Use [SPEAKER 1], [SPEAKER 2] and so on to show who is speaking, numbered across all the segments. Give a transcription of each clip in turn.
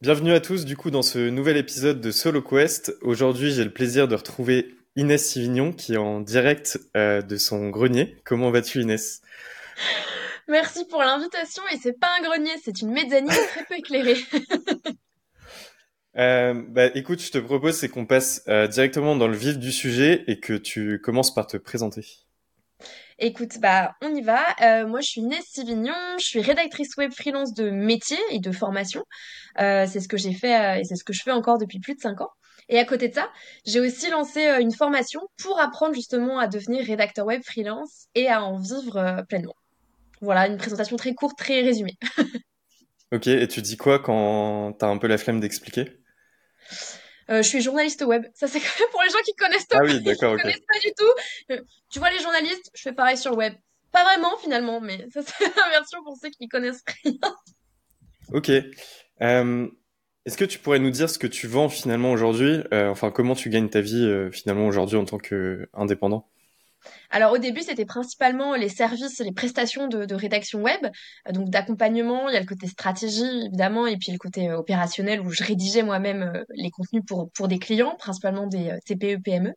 [SPEAKER 1] Bienvenue à tous du coup dans ce nouvel épisode de Solo Quest. Aujourd'hui j'ai le plaisir de retrouver Inès Sivignon qui est en direct euh, de son grenier. Comment vas-tu Inès?
[SPEAKER 2] Merci pour l'invitation et c'est pas un grenier, c'est une mezzanine très peu éclairée.
[SPEAKER 1] euh, bah, écoute, je te propose c'est qu'on passe euh, directement dans le vif du sujet et que tu commences par te présenter.
[SPEAKER 2] Écoute, bah, on y va. Euh, moi, je suis Inès Sivignon, je suis rédactrice web freelance de métier et de formation. Euh, c'est ce que j'ai fait euh, et c'est ce que je fais encore depuis plus de cinq ans. Et à côté de ça, j'ai aussi lancé une formation pour apprendre justement à devenir rédacteur web freelance et à en vivre pleinement. Voilà, une présentation très courte, très résumée.
[SPEAKER 1] ok, et tu dis quoi quand t'as un peu la flemme d'expliquer?
[SPEAKER 2] Je suis journaliste web. Ça, c'est quand même pour les gens qui connaissent pas.
[SPEAKER 1] Ah oui, d'accord, ok.
[SPEAKER 2] connaissent pas du tout. Euh, tu vois, les journalistes, je fais pareil sur web. Pas vraiment, finalement, mais ça, c'est la version pour ceux qui connaissent rien.
[SPEAKER 1] Ok. Euh, Est-ce que tu pourrais nous dire ce que tu vends finalement aujourd'hui? Euh, Enfin, comment tu gagnes ta vie euh, finalement aujourd'hui en tant qu'indépendant?
[SPEAKER 2] Alors au début, c'était principalement les services, les prestations de, rédaction web, euh, donc d'accompagnement. Il y a le côté stratégie évidemment, et puis le côté euh, opérationnel où je rédigeais moi-même euh, les contenus pour pour des clients, principalement des TPE PME.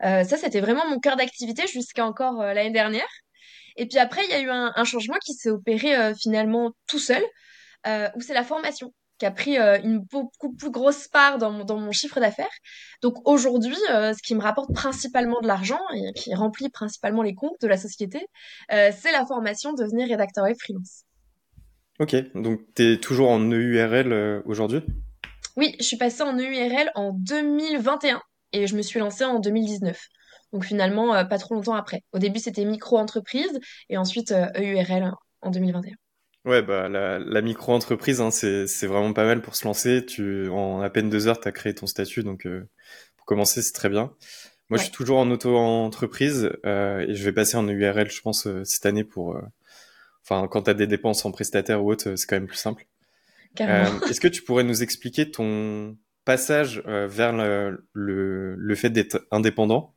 [SPEAKER 2] ça, c'était vraiment mon cœur d'activité jusqu'à encore l'année dernière. Et puis après, il y a eu un, un changement qui s'est opéré finalement tout seul, où c'est la formation qui a pris euh, une beaucoup plus grosse part dans mon, dans mon chiffre d'affaires. Donc aujourd'hui, euh, ce qui me rapporte principalement de l'argent et qui remplit principalement les comptes de la société, euh, c'est la formation de devenir rédacteur web freelance.
[SPEAKER 1] Ok, donc tu es toujours en EURL aujourd'hui?
[SPEAKER 2] Oui, je suis passée en EURL en 2021 et je me suis lancée en 2019. Donc finalement, pas trop longtemps après. Au début, c'était micro-entreprise et ensuite EURL en 2021.
[SPEAKER 1] Ouais, bah, la, la micro-entreprise, hein, c'est, vraiment pas mal pour se lancer. Tu, en à peine deux heures, tu as créé ton statut, donc euh, pour commencer, c'est très bien. Moi, je suis toujours en auto-entreprise euh, et je vais passer en URL, je pense, euh, cette année pour... Euh, enfin, quand tu as des dépenses en prestataire ou autre, c'est quand même plus simple. est-ce que tu pourrais nous expliquer ton passage vers le, le, le, fait d'être indépendant?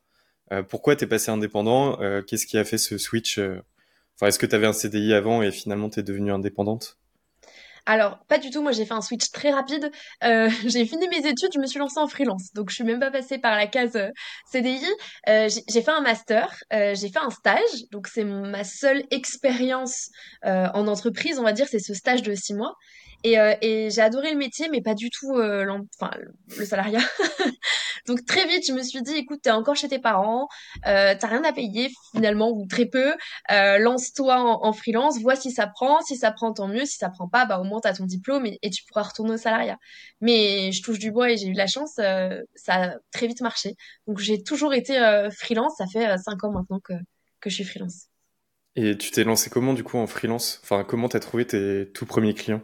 [SPEAKER 1] Pourquoi tu es passé indépendant? Qu'est-ce qui a fait ce switch Est-ce que tu avais un CDI avant et finalement tu es devenue indépendante?
[SPEAKER 2] Alors, pas du tout. Moi, j'ai fait un switch très rapide. Euh, j'ai fini mes études, je me suis lancée en freelance. Donc, je suis même pas passée par la case euh, CDI. Euh, j'ai fait un master, j'ai fait un stage. Donc, c'est ma seule expérience en entreprise, on va dire. C'est ce stage de six mois. Et, euh, et j'ai adoré le métier, mais pas du tout euh, enfin, le salariat. Donc très vite, je me suis dit, écoute, t'es encore chez tes parents, euh, t'as rien à payer finalement, ou très peu. Euh, lance-toi en, freelance, vois si ça prend. Si ça prend, tant mieux. Si ça prend pas, bah au moins t'as ton diplôme et, tu pourras retourner au salariat. Mais je touche du bois et j'ai eu la chance, ça a très vite marché. Donc j'ai toujours été freelance. Ça fait cinq ans maintenant que, que je suis freelance.
[SPEAKER 1] Et tu t'es lancé comment du coup en freelance? Enfin, comment t'as trouvé tes tout premiers clients?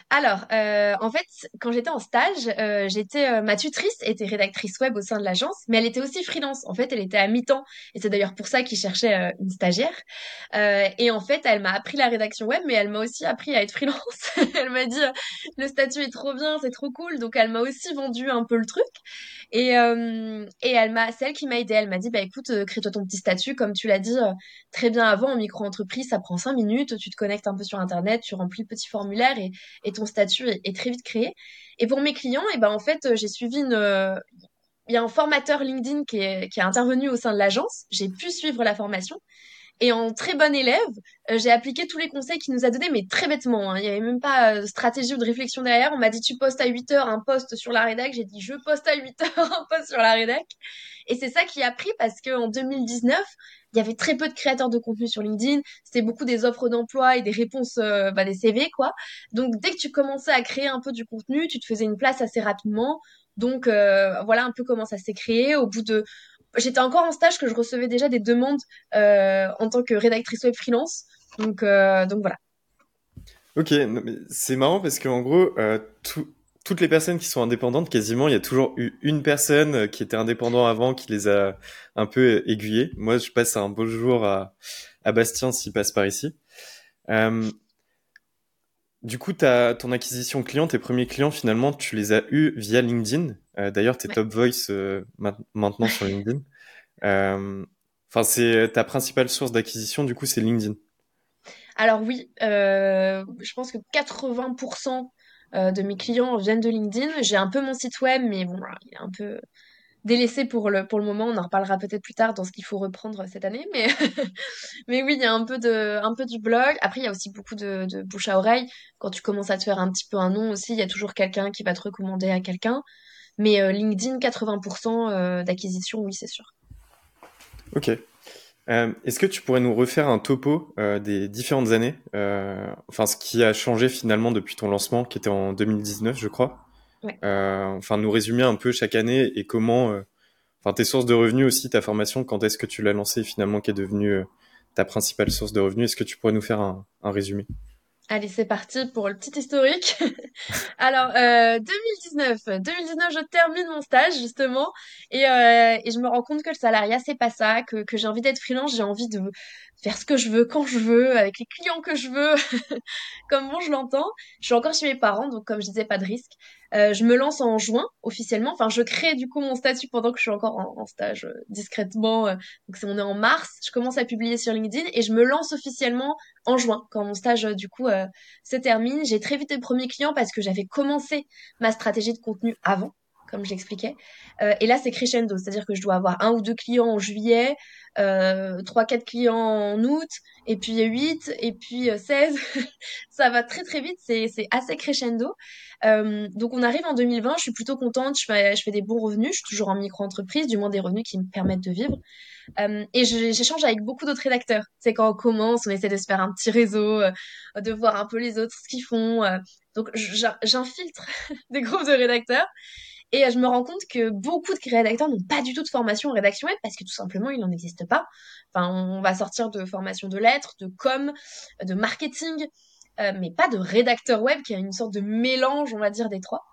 [SPEAKER 2] alors, euh, en fait, quand j'étais en stage, euh, j'étais euh, ma tutrice était rédactrice web au sein de l'agence, mais elle était aussi freelance. En fait, elle était à mi-temps, et c'est d'ailleurs pour ça qu'ils cherchaient euh, une stagiaire. Euh, et en fait, elle m'a appris la rédaction web, mais elle m'a aussi appris à être freelance. elle m'a dit le statut est trop bien, c'est trop cool, donc elle m'a aussi vendu un peu le truc. Et et elle m'a, c'est elle qui m'a aidée. Elle m'a dit bah écoute, crée-toi ton petit statut, comme tu l'as dit très bien avant en micro-entreprise, ça prend cinq minutes, tu te connectes un peu sur internet, tu remplis le petit formulaire et, et statut est, très vite créé. Et pour mes clients, et eh ben en fait, j'ai suivi une il y a un formateur LinkedIn qui est, intervenu au sein de l'agence. J'ai pu suivre la formation. Et en très bon élève, euh, j'ai appliqué tous les conseils qu'il nous a donnés, mais très bêtement. Hein. Il n'y avait même pas de stratégie ou de réflexion derrière. On m'a dit, tu postes à 8 heures un post sur la rédac. J'ai dit, je poste à 8 heures un post sur la rédac. Et c'est ça qui a pris parce qu'en 2019, il y avait très peu de créateurs de contenu sur LinkedIn. C'était beaucoup des offres d'emploi et des réponses, euh, bah, des CV, quoi. Donc, dès que tu commençais à créer un peu du contenu, tu te faisais une place assez rapidement. Donc, euh, voilà un peu comment ça s'est créé. Au bout de j'étais encore en stage que je recevais déjà des demandes euh, en tant que rédactrice web freelance. Donc, donc voilà.
[SPEAKER 1] Ok, c'est marrant parce qu'en gros, euh, toutes les personnes qui sont indépendantes, quasiment, il y a toujours eu une personne qui était indépendante avant qui les a un peu aiguillées. Moi, je passe un beau jour à, à Bastien s'il passe par ici. Euh, du coup, as, ton acquisition client, tes premiers clients, finalement, tu les as eus via LinkedIn. Euh, D'ailleurs, tes top voice euh, maintenant sur LinkedIn. Euh, enfin, c'est ta principale source d'acquisition, du coup, c'est LinkedIn.
[SPEAKER 2] Alors oui, euh, je pense que 80% de mes clients viennent de LinkedIn. J'ai un peu mon site web, mais bon, il est un peu délaissé pour le, pour le moment. On en reparlera peut-être plus tard dans ce qu'il faut reprendre cette année. Mais, mais oui, il y a un peu, de, un peu du blog. Après, il y a aussi beaucoup de, de bouche à oreille. Quand tu commences à te faire un petit peu un nom aussi, il y a toujours quelqu'un qui va te recommander à quelqu'un. Mais euh, LinkedIn, 80% euh, d'acquisition, oui, c'est sûr.
[SPEAKER 1] Ok. Euh, est-ce que tu pourrais nous refaire un topo des différentes années Enfin, ce qui a changé finalement depuis ton lancement, qui était en 2019, je crois? Euh, enfin, nous résumer un peu chaque année et comment, euh, enfin, tes sources de revenus aussi, ta formation, quand est-ce que tu l'as lancée finalement, qui est devenue euh, ta principale source de revenus? Est-ce que tu pourrais nous faire un, un résumé?
[SPEAKER 2] Allez, c'est parti pour le petit historique. Alors, euh, 2019, 2019, je termine mon stage justement et, euh, et je me rends compte que le salariat c'est pas ça, que, que j'ai envie d'être freelance, j'ai envie de faire ce que je veux quand je veux, avec les clients que je veux, comme bon je l'entends. Je suis encore chez mes parents, donc comme je disais, pas de risque. Euh, je me lance en juin officiellement. Enfin, je crée du coup mon statut pendant que je suis encore en, stage euh, discrètement. Euh, donc, on est en mars. Je commence à publier sur LinkedIn et je me lance officiellement en juin quand mon stage du coup se termine. J'ai très vite des premiers clients parce que j'avais commencé ma stratégie de contenu avant comme j'expliquais. Euh, et là, c'est crescendo, c'est-à-dire que je dois avoir un ou deux clients en juillet, euh, trois, quatre clients en août, et puis huit, et puis 16. ça va très très vite, c'est assez crescendo. Euh, donc on arrive en 2020, je suis plutôt contente, je fais, des bons revenus, je suis toujours en micro-entreprise, du moins des revenus qui me permettent de vivre. Euh, et j'échange avec beaucoup d'autres rédacteurs. C'est quand on commence, on essaie de se faire un petit réseau, euh, de voir un peu les autres ce qu'ils font. Euh. donc j'infiltre des groupes de rédacteurs. Et je me rends compte que beaucoup de rédacteurs n'ont pas du tout de formation en rédaction web parce que tout simplement, il n'en existe pas. Enfin, on va sortir de formation de lettres, de com, de marketing, euh, mais pas de rédacteur web qui a une sorte de mélange, on va dire, des trois.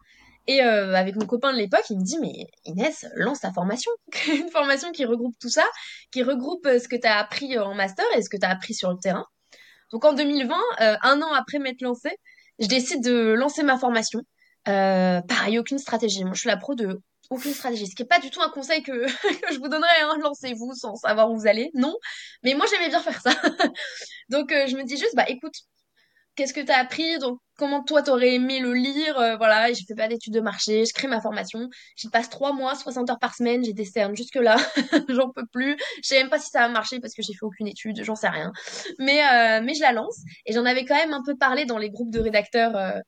[SPEAKER 2] Et euh, avec mon copain de l'époque, il me dit, mais Inès, lance ta formation. une formation qui regroupe tout ça, qui regroupe euh, ce que tu as appris en master et ce que tu as appris sur le terrain. Donc en 2020, un an après m'être lancée, je décide de lancer ma formation. Euh, pareil, aucune stratégie. Moi, je suis la pro de aucune stratégie. Ce qui n'est pas du tout un conseil que, je vous donnerais. Hein. Lancez-vous sans savoir où vous allez. Non. Mais moi, j'aimais bien faire ça. Donc, euh, je me dis juste, bah écoute, qu'est-ce que tu as appris? Donc, comment toi, t'aurais aimé le lire? Euh, Voilà, je fais pas d'études de marché, je crée ma formation. J'y passe trois mois, 60 heures par semaine, j'ai des cernes jusque-là. j'en peux plus. Je sais même pas si ça va marcher parce que j'ai fait aucune étude, j'en sais rien. Mais, mais je la lance. Et j'en avais quand même un peu parlé dans les groupes de rédacteurs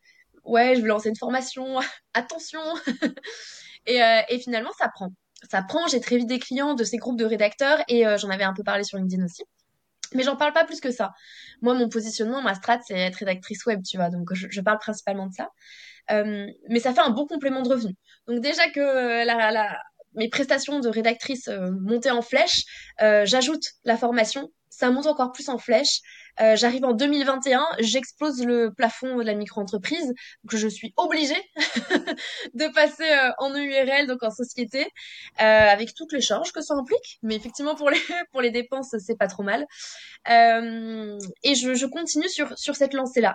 [SPEAKER 2] ouais, je veux lancer une formation, attention. et, euh, et, finalement, ça prend. Ça prend, j'ai très vite des clients de ces groupes de rédacteurs et euh, j'en avais un peu parlé sur LinkedIn aussi. Mais j'en parle pas plus que ça. Moi, mon positionnement, ma strat, c'est être rédactrice web, tu vois. Donc, je, parle principalement de ça. Euh, mais ça fait un bon complément de revenu. Donc, déjà que mes prestations de rédactrice euh, montaient en flèche, j'ajoute la formation, ça monte encore plus en flèche. Euh, j'arrive en 2021, j'explose le plafond de la micro-entreprise, donc je suis obligée de passer euh, en EURL, donc en société, euh, avec toutes les charges que ça implique. Mais effectivement, pour les pour les dépenses, c'est pas trop mal. et je, je, continue sur sur cette lancée-là.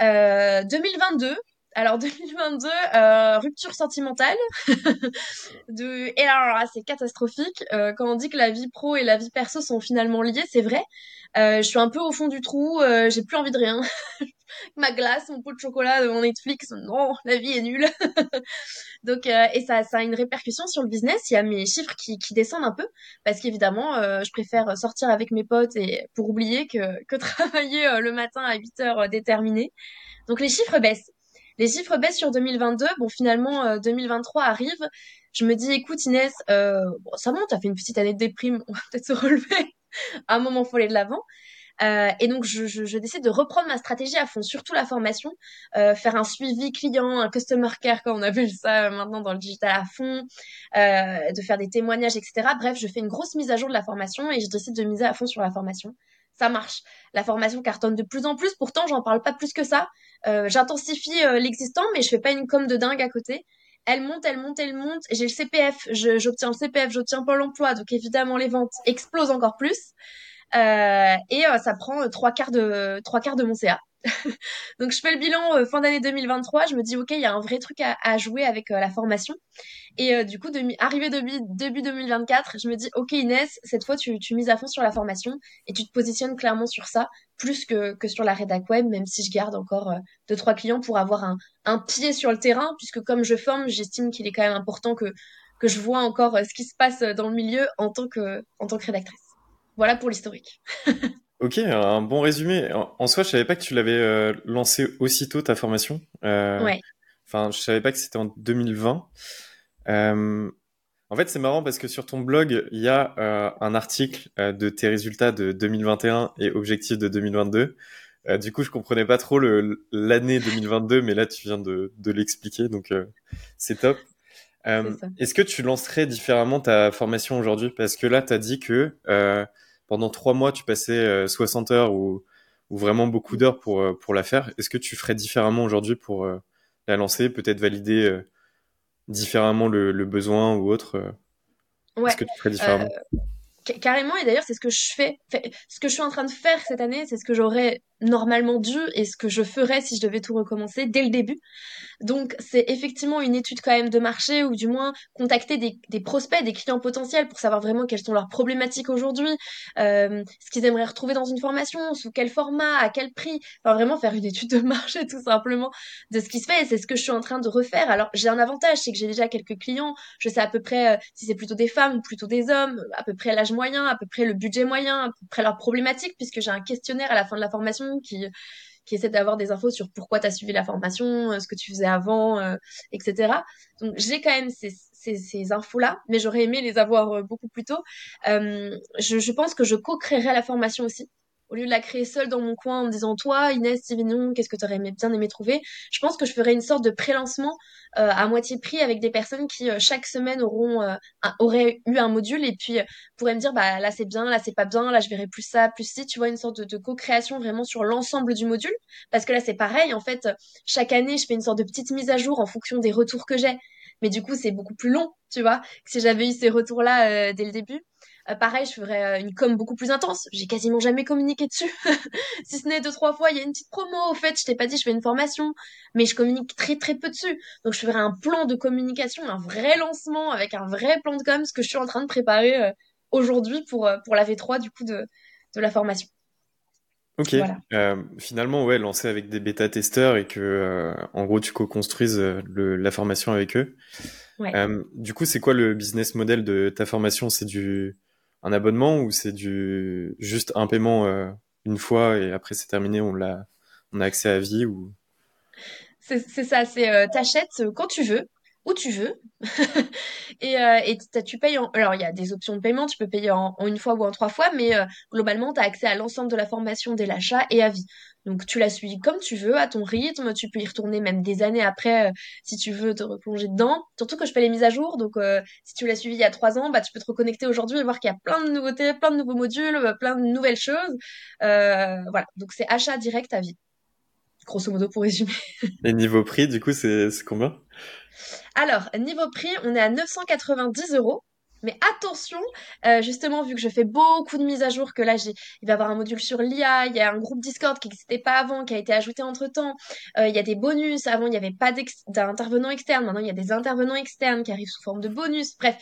[SPEAKER 2] 2022, alors 2022, euh, rupture sentimentale. de... Et alors c'est catastrophique. Euh, quand on dit que la vie pro et la vie perso sont finalement liées, c'est vrai. Euh, je suis un peu au fond du trou, euh, j'ai plus envie de rien. Ma glace, mon pot de chocolat, mon Netflix, non, la vie est nulle. Donc euh, et ça, ça a une répercussion sur le business. Il y a mes chiffres qui, qui descendent un peu parce qu'évidemment, je préfère sortir avec mes potes et pour oublier que, que travailler le matin à 8 heures déterminées. Donc les chiffres baissent. Les chiffres baissent sur 2022. Bon, finalement, 2023 euh, arrive. Je me dis, écoute, Inès, euh, bon, ça monte, t'as fait une petite année de déprime, on va peut-être se relever à un moment, faut aller de l'avant. Euh, et donc, je, je, je, décide de reprendre ma stratégie à fond, surtout la formation, euh, faire un suivi client, un customer care, comme on appelle ça maintenant dans le digital à fond, euh, de faire des témoignages, etc. Bref, je fais une grosse mise à jour de la formation et je décide de miser à fond sur la formation ça marche. La formation cartonne de plus en plus. Pourtant, j'en parle pas plus que ça. Euh, J'intensifie euh, l'existant, mais je fais pas une com de dingue à côté. Elle monte, elle monte, elle monte. J'ai le CPF, j'obtiens le CPF, j'obtiens Pôle Emploi, donc évidemment les ventes explosent encore plus. Euh, et ça prend trois quarts de trois quarts de mon CA. Donc je fais le bilan fin d'année 2023, je me dis ok, il y a un vrai truc à, jouer avec la formation. Et du coup, arrivé début, début 2024, je me dis ok Inès, cette fois tu, tu mises à fond sur la formation et tu te positionnes clairement sur ça, plus que, que sur la rédac web, même si je garde encore deux trois clients pour avoir un, un pied sur le terrain, puisque comme je forme, j'estime qu'il est quand même important que que je vois encore ce qui se passe dans le milieu en tant que en tant que rédactrice. Voilà pour l'historique.
[SPEAKER 1] Ok, un bon résumé. En, soi, je savais pas que tu l'avais euh, lancé aussitôt ta formation. Euh, ouais. Enfin, je savais pas que c'était en 2020. Euh, en fait, c'est marrant parce que sur ton blog, il y a un article de tes résultats de 2021 et objectifs de 2022. du coup, je comprenais pas trop l'année 2022, mais là, tu viens de, de l'expliquer, donc c'est top. Est-ce que tu lancerais différemment ta formation aujourd'hui? Parce que là, tu as dit que pendant trois mois, tu passais 60 euh, heures ou, ou vraiment beaucoup d'heures pour, euh, pour la faire. Est-ce que tu ferais différemment aujourd'hui pour euh, la lancer, peut-être valider différemment le, le, besoin ou autre
[SPEAKER 2] Ouais.
[SPEAKER 1] Est-ce que tu ferais différemment?
[SPEAKER 2] Carrément, et d'ailleurs, c'est ce que je fais. Ce que je suis en train de faire cette année, c'est ce que j'aurais normalement dû et ce que je ferais si je devais tout recommencer dès le début. Donc, c'est effectivement une étude quand même de marché ou du moins contacter des, prospects, des clients potentiels pour savoir vraiment quelles sont leurs problématiques aujourd'hui, euh, ce qu'ils aimeraient retrouver dans une formation, sous quel format, à quel prix. Enfin, vraiment faire une étude de marché tout simplement de ce qui se fait et c'est ce que je suis en train de refaire. Alors, j'ai un avantage, c'est que j'ai déjà quelques clients. Je sais à peu près euh, si c'est plutôt des femmes ou plutôt des hommes, à peu près l'âge moyen, à peu près le budget moyen, à peu près leurs problématiques puisque j'ai un questionnaire à la fin de la formation qui essaie d'avoir des infos sur pourquoi tu as suivi la formation, euh, ce que tu faisais avant, euh, etc. Donc j'ai quand même ces infos-là, mais j'aurais aimé les avoir euh, beaucoup plus tôt. je, je, pense que je co-créerai la formation aussi au lieu de la créer seule dans mon coin en me disant toi Inès Sivignon qu'est-ce que tu aurais bien aimé trouver? Je pense que je ferais une sorte de pré-lancement euh, à moitié prix avec des personnes qui euh, chaque semaine auront euh, auraient eu un module et puis pourraient me dire bah là c'est bien là c'est pas bien là je verrai plus ça plus si tu vois une sorte de, de co-création vraiment sur l'ensemble du module. Parce que là c'est pareil en fait chaque année je fais une sorte de petite mise à jour en fonction des retours que j'ai. Mais du coup c'est beaucoup plus long tu vois que si j'avais eu ces retours là dès le début euh, pareil, je ferais euh, une com beaucoup plus intense. J'ai quasiment jamais communiqué dessus. si ce n'est deux, trois fois, il y a une petite promo. Au fait, je t'ai pas dit, je fais une formation, mais je communique très, très peu dessus. Donc, je ferais un plan de communication, un vrai lancement avec un vrai plan de com, ce que je suis en train de préparer euh, aujourd'hui pour, pour la V3, du coup, de, de la formation.
[SPEAKER 1] Ok. finalement, ouais, lancer avec des bêta-testeurs et que, en gros, tu co-construises la formation avec eux. Ouais. du coup, c'est quoi le business model de ta formation? C'est du un abonnement ou c'est du juste un paiement euh, une fois et après c'est terminé, on l'a, on a accès à vie ou?
[SPEAKER 2] C'est ça, c'est euh, t'achètes quand tu veux, où tu veux, et, euh, et tu payes en... Alors il y a des options de paiement, tu peux payer en, une fois ou en trois fois, mais globalement tu as accès à l'ensemble de la formation dès l'achat et à vie. Donc tu la suis comme tu veux, à ton rythme, tu peux y retourner même des années après euh, si tu veux te replonger dedans. Surtout que je fais les mises à jour, donc euh, si tu l'as suivi il y a trois ans, bah tu peux te reconnecter aujourd'hui et voir qu'il y a plein de nouveautés, plein de nouveaux modules, euh, plein de nouvelles choses. voilà, donc c'est achat direct à vie. Grosso modo pour résumer.
[SPEAKER 1] Et niveau prix, du coup, c'est combien?
[SPEAKER 2] Alors, niveau prix, on est à 990 euros. Mais attention, euh, justement, vu que je fais beaucoup de mises à jour, que là, j'ai, il va y avoir un module sur l'IA, il y a un groupe Discord qui n'existait pas avant, qui a été ajouté entre-temps, euh, il y a des bonus, avant, il n'y avait pas d'intervenants externes, maintenant, il y a des intervenants externes qui arrivent sous forme de bonus, bref.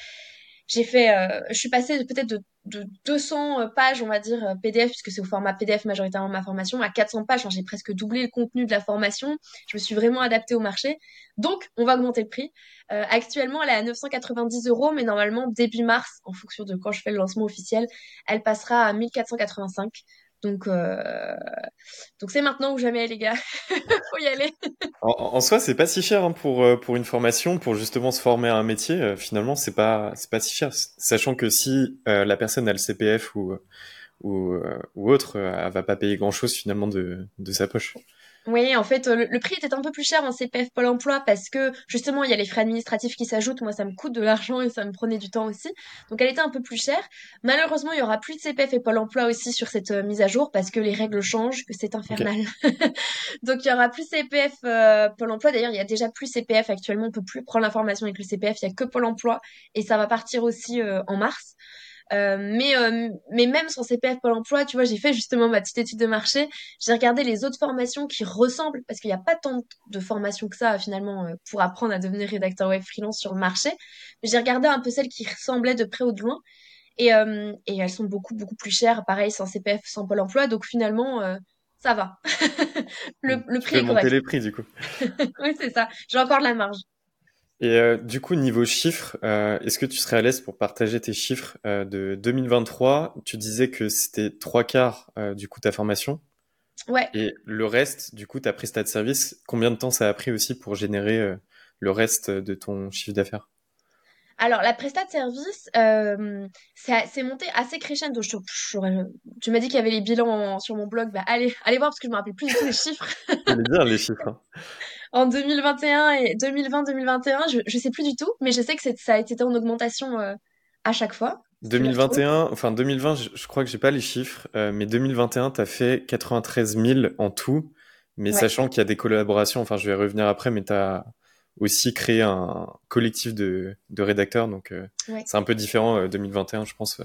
[SPEAKER 2] J'ai fait, euh, je suis passée peut-être de, de 200 pages, on va dire, PDF, puisque c'est au format PDF majoritairement ma formation, à 400 pages. j'ai presque doublé le contenu de la formation. Je me suis vraiment adaptée au marché. Donc, on va augmenter le prix. Euh, actuellement, elle est à 990 euros, mais normalement, début mars, en fonction de quand je fais le lancement officiel, elle passera à 1485. Donc, euh... donc c'est maintenant ou jamais, les gars. Faut y aller.
[SPEAKER 1] en, soi, c'est pas si cher hein, pour euh, pour une formation, pour justement se former à un métier. Euh, finalement, c'est pas c'est pas si cher, sachant que si la personne a le CPF ou ou, autre, elle va pas payer grand chose finalement de sa poche.
[SPEAKER 2] Oui, en fait, le, prix était un peu plus cher en CPF Pôle emploi parce que justement, il y a les frais administratifs qui s'ajoutent. Moi, ça me coûte de l'argent et ça me prenait du temps aussi. Donc, elle était un peu plus chère. Malheureusement, il y aura plus de CPF et Pôle emploi aussi sur cette euh, mise à jour parce que les règles changent, que c'est infernal. Donc, il y aura plus CPF euh, Pôle emploi. D'ailleurs, il y a déjà plus CPF actuellement. On peut plus prendre l'information avec le CPF. Il y a que Pôle emploi et ça va partir aussi euh, en mars. Mais, mais même sans CPF Pôle emploi, tu vois, j'ai fait justement ma petite étude de marché. J'ai regardé les autres formations qui ressemblent, parce qu'il n'y a pas tant de formations que ça, finalement, pour apprendre à devenir rédacteur web freelance sur le marché. Mais j'ai regardé un peu celles qui ressemblaient de près ou de loin. Et, et elles sont beaucoup, beaucoup plus chères, pareil, sans CPF, sans Pôle emploi. Donc finalement, ça va. le, le prix est correct.
[SPEAKER 1] les prix, du coup.
[SPEAKER 2] oui, c'est ça. J'ai encore de la marge.
[SPEAKER 1] Et euh, du coup, niveau chiffres, euh, est-ce que tu serais à l'aise pour partager tes chiffres euh, de 2023 Tu disais que c'était trois quarts du coup ta formation.
[SPEAKER 2] Ouais.
[SPEAKER 1] Et le reste, du coup, ta prestat de service, combien de temps ça a pris aussi pour générer le reste de ton chiffre d'affaires?
[SPEAKER 2] Alors, la prestat de service, euh, c'est monté assez crescendo. Je, tu m'as dit qu'il y avait les bilans sur mon blog. Bah, allez, allez voir parce que je me rappelle plus du tout les chiffres.
[SPEAKER 1] Allez dire les chiffres. Hein.
[SPEAKER 2] en 2021 et 2020-2021, je, je sais plus du tout, mais je sais que ça a été en augmentation euh, à chaque fois.
[SPEAKER 1] 2021, enfin 2020, je, crois que j'ai pas les chiffres, euh, mais 2021, tu as fait 93 000 en tout. Mais sachant qu'il y a des collaborations, enfin je vais revenir après, mais tu as aussi créé un collectif de, de rédacteurs. Donc, euh, c'est un peu différent 2021, euh, je pense, euh,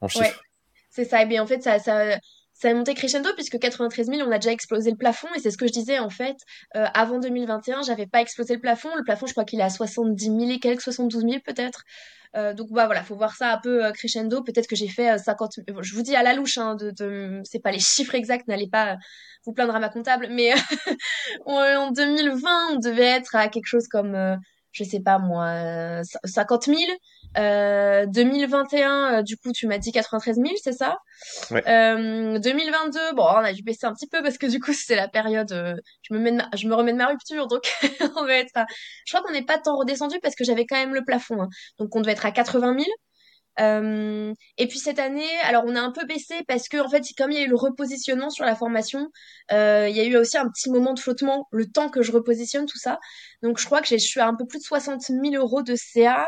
[SPEAKER 1] en chiffres.
[SPEAKER 2] c'est ça. Et bien, en fait, ça, ça, ça a monté crescendo puisque 93 000, on a déjà explosé le plafond. Et c'est ce que je disais, en fait. avant 2021, j'avais pas explosé le plafond. Le plafond, je crois qu'il est à 70 000 et quelques, 72 000 peut-être. Donc bah voilà, faut voir ça un peu crescendo. Peut-être que j'ai fait 50. Euh, je vous dis à la louche, hein, de, de... c'est pas les chiffres exacts. N'allez pas vous plaindre à ma comptable, mais en 2020, on devait être à quelque chose comme je sais pas moi, 50 000. Euh, 2021, euh, du coup, tu m'as dit 93 000, c'est ça?
[SPEAKER 1] Ouais.
[SPEAKER 2] euh, 2022, bon, on a dû baisser un petit peu parce que du coup, c'est la période, euh, je me mets je me remets de ma rupture, donc on va être à... Je crois qu'on n'est pas tant redescendu parce que j'avais quand même le plafond, hein. donc on devait être à 80 000. Euh, et puis cette année, alors on a un peu baissé parce que en fait, comme il y a eu le repositionnement sur la formation, euh, il y a eu aussi un petit moment de flottement, le temps que je repositionne tout ça. Donc je crois que je suis à un peu plus de 60 000 euros de CA,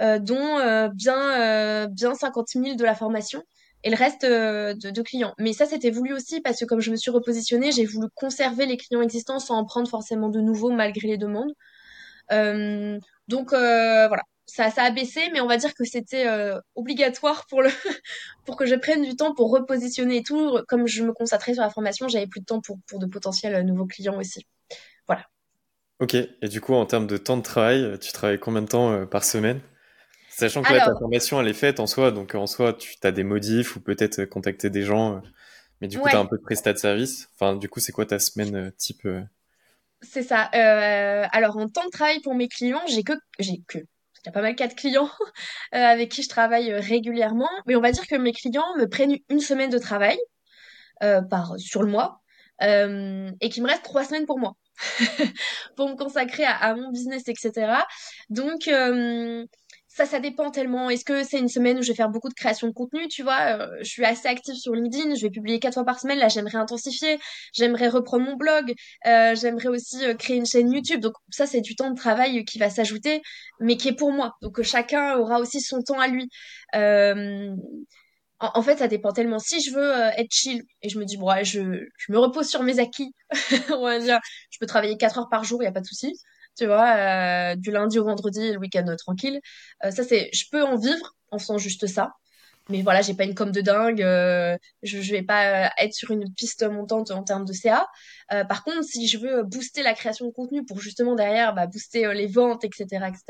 [SPEAKER 2] euh, dont bien euh, bien 50 000 de la formation et le reste de, de, clients. Mais ça, c'était voulu aussi parce que comme je me suis repositionnée, j'ai voulu conserver les clients existants sans en prendre forcément de nouveaux malgré les demandes. Donc voilà, ça, ça a baissé, mais on va dire que c'était euh, obligatoire pour, le pour que je prenne du temps pour repositionner et tout. Comme je me concentrais sur la formation, j'avais plus de temps pour, pour de potentiels euh, nouveaux clients aussi. Voilà.
[SPEAKER 1] Ok, et du coup, en termes de temps de travail, tu travailles combien de temps euh, par semaine? Sachant que là, ta formation, elle est faite en soi, donc en soi, tu as des modifs ou peut-être contacter des gens, mais du coup, tu as un peu de prestat de service. Enfin, du coup, c'est quoi ta semaine type
[SPEAKER 2] C'est ça. alors, en temps de travail pour mes clients, j'ai que, j'ai que, il y a pas mal de clients euh, avec qui je travaille euh, régulièrement, mais on va dire que mes clients me prennent une semaine de travail euh, par sur le mois euh, et qu'il me reste trois semaines pour moi pour me consacrer à, à, mon business, etc. Donc euh, ça, dépend tellement. Est-ce que c'est une semaine où je vais faire beaucoup de création de contenu, tu vois euh, Je suis assez active sur LinkedIn, je vais publier quatre fois par semaine. Là, j'aimerais intensifier, j'aimerais reprendre mon blog, euh, j'aimerais aussi euh, créer une chaîne YouTube. Donc ça, c'est du temps de travail qui va s'ajouter, mais qui est pour moi. Donc chacun aura aussi son temps à lui. En, fait, ça dépend tellement. Si je veux être chill et je me dis, bon, je, je me repose sur mes acquis, on va dire, je peux travailler quatre heures par jour, il n'y a pas de souci tu vois, euh, du lundi au vendredi, le week-end euh, tranquille. Euh, ça, c'est, je peux en vivre en faisant juste ça. Mais voilà, j'ai pas une com de dingue, je, je vais pas être sur une piste montante en termes de CA. par contre, si je veux booster la création de contenu pour justement derrière bah, booster les ventes, etc., etc.,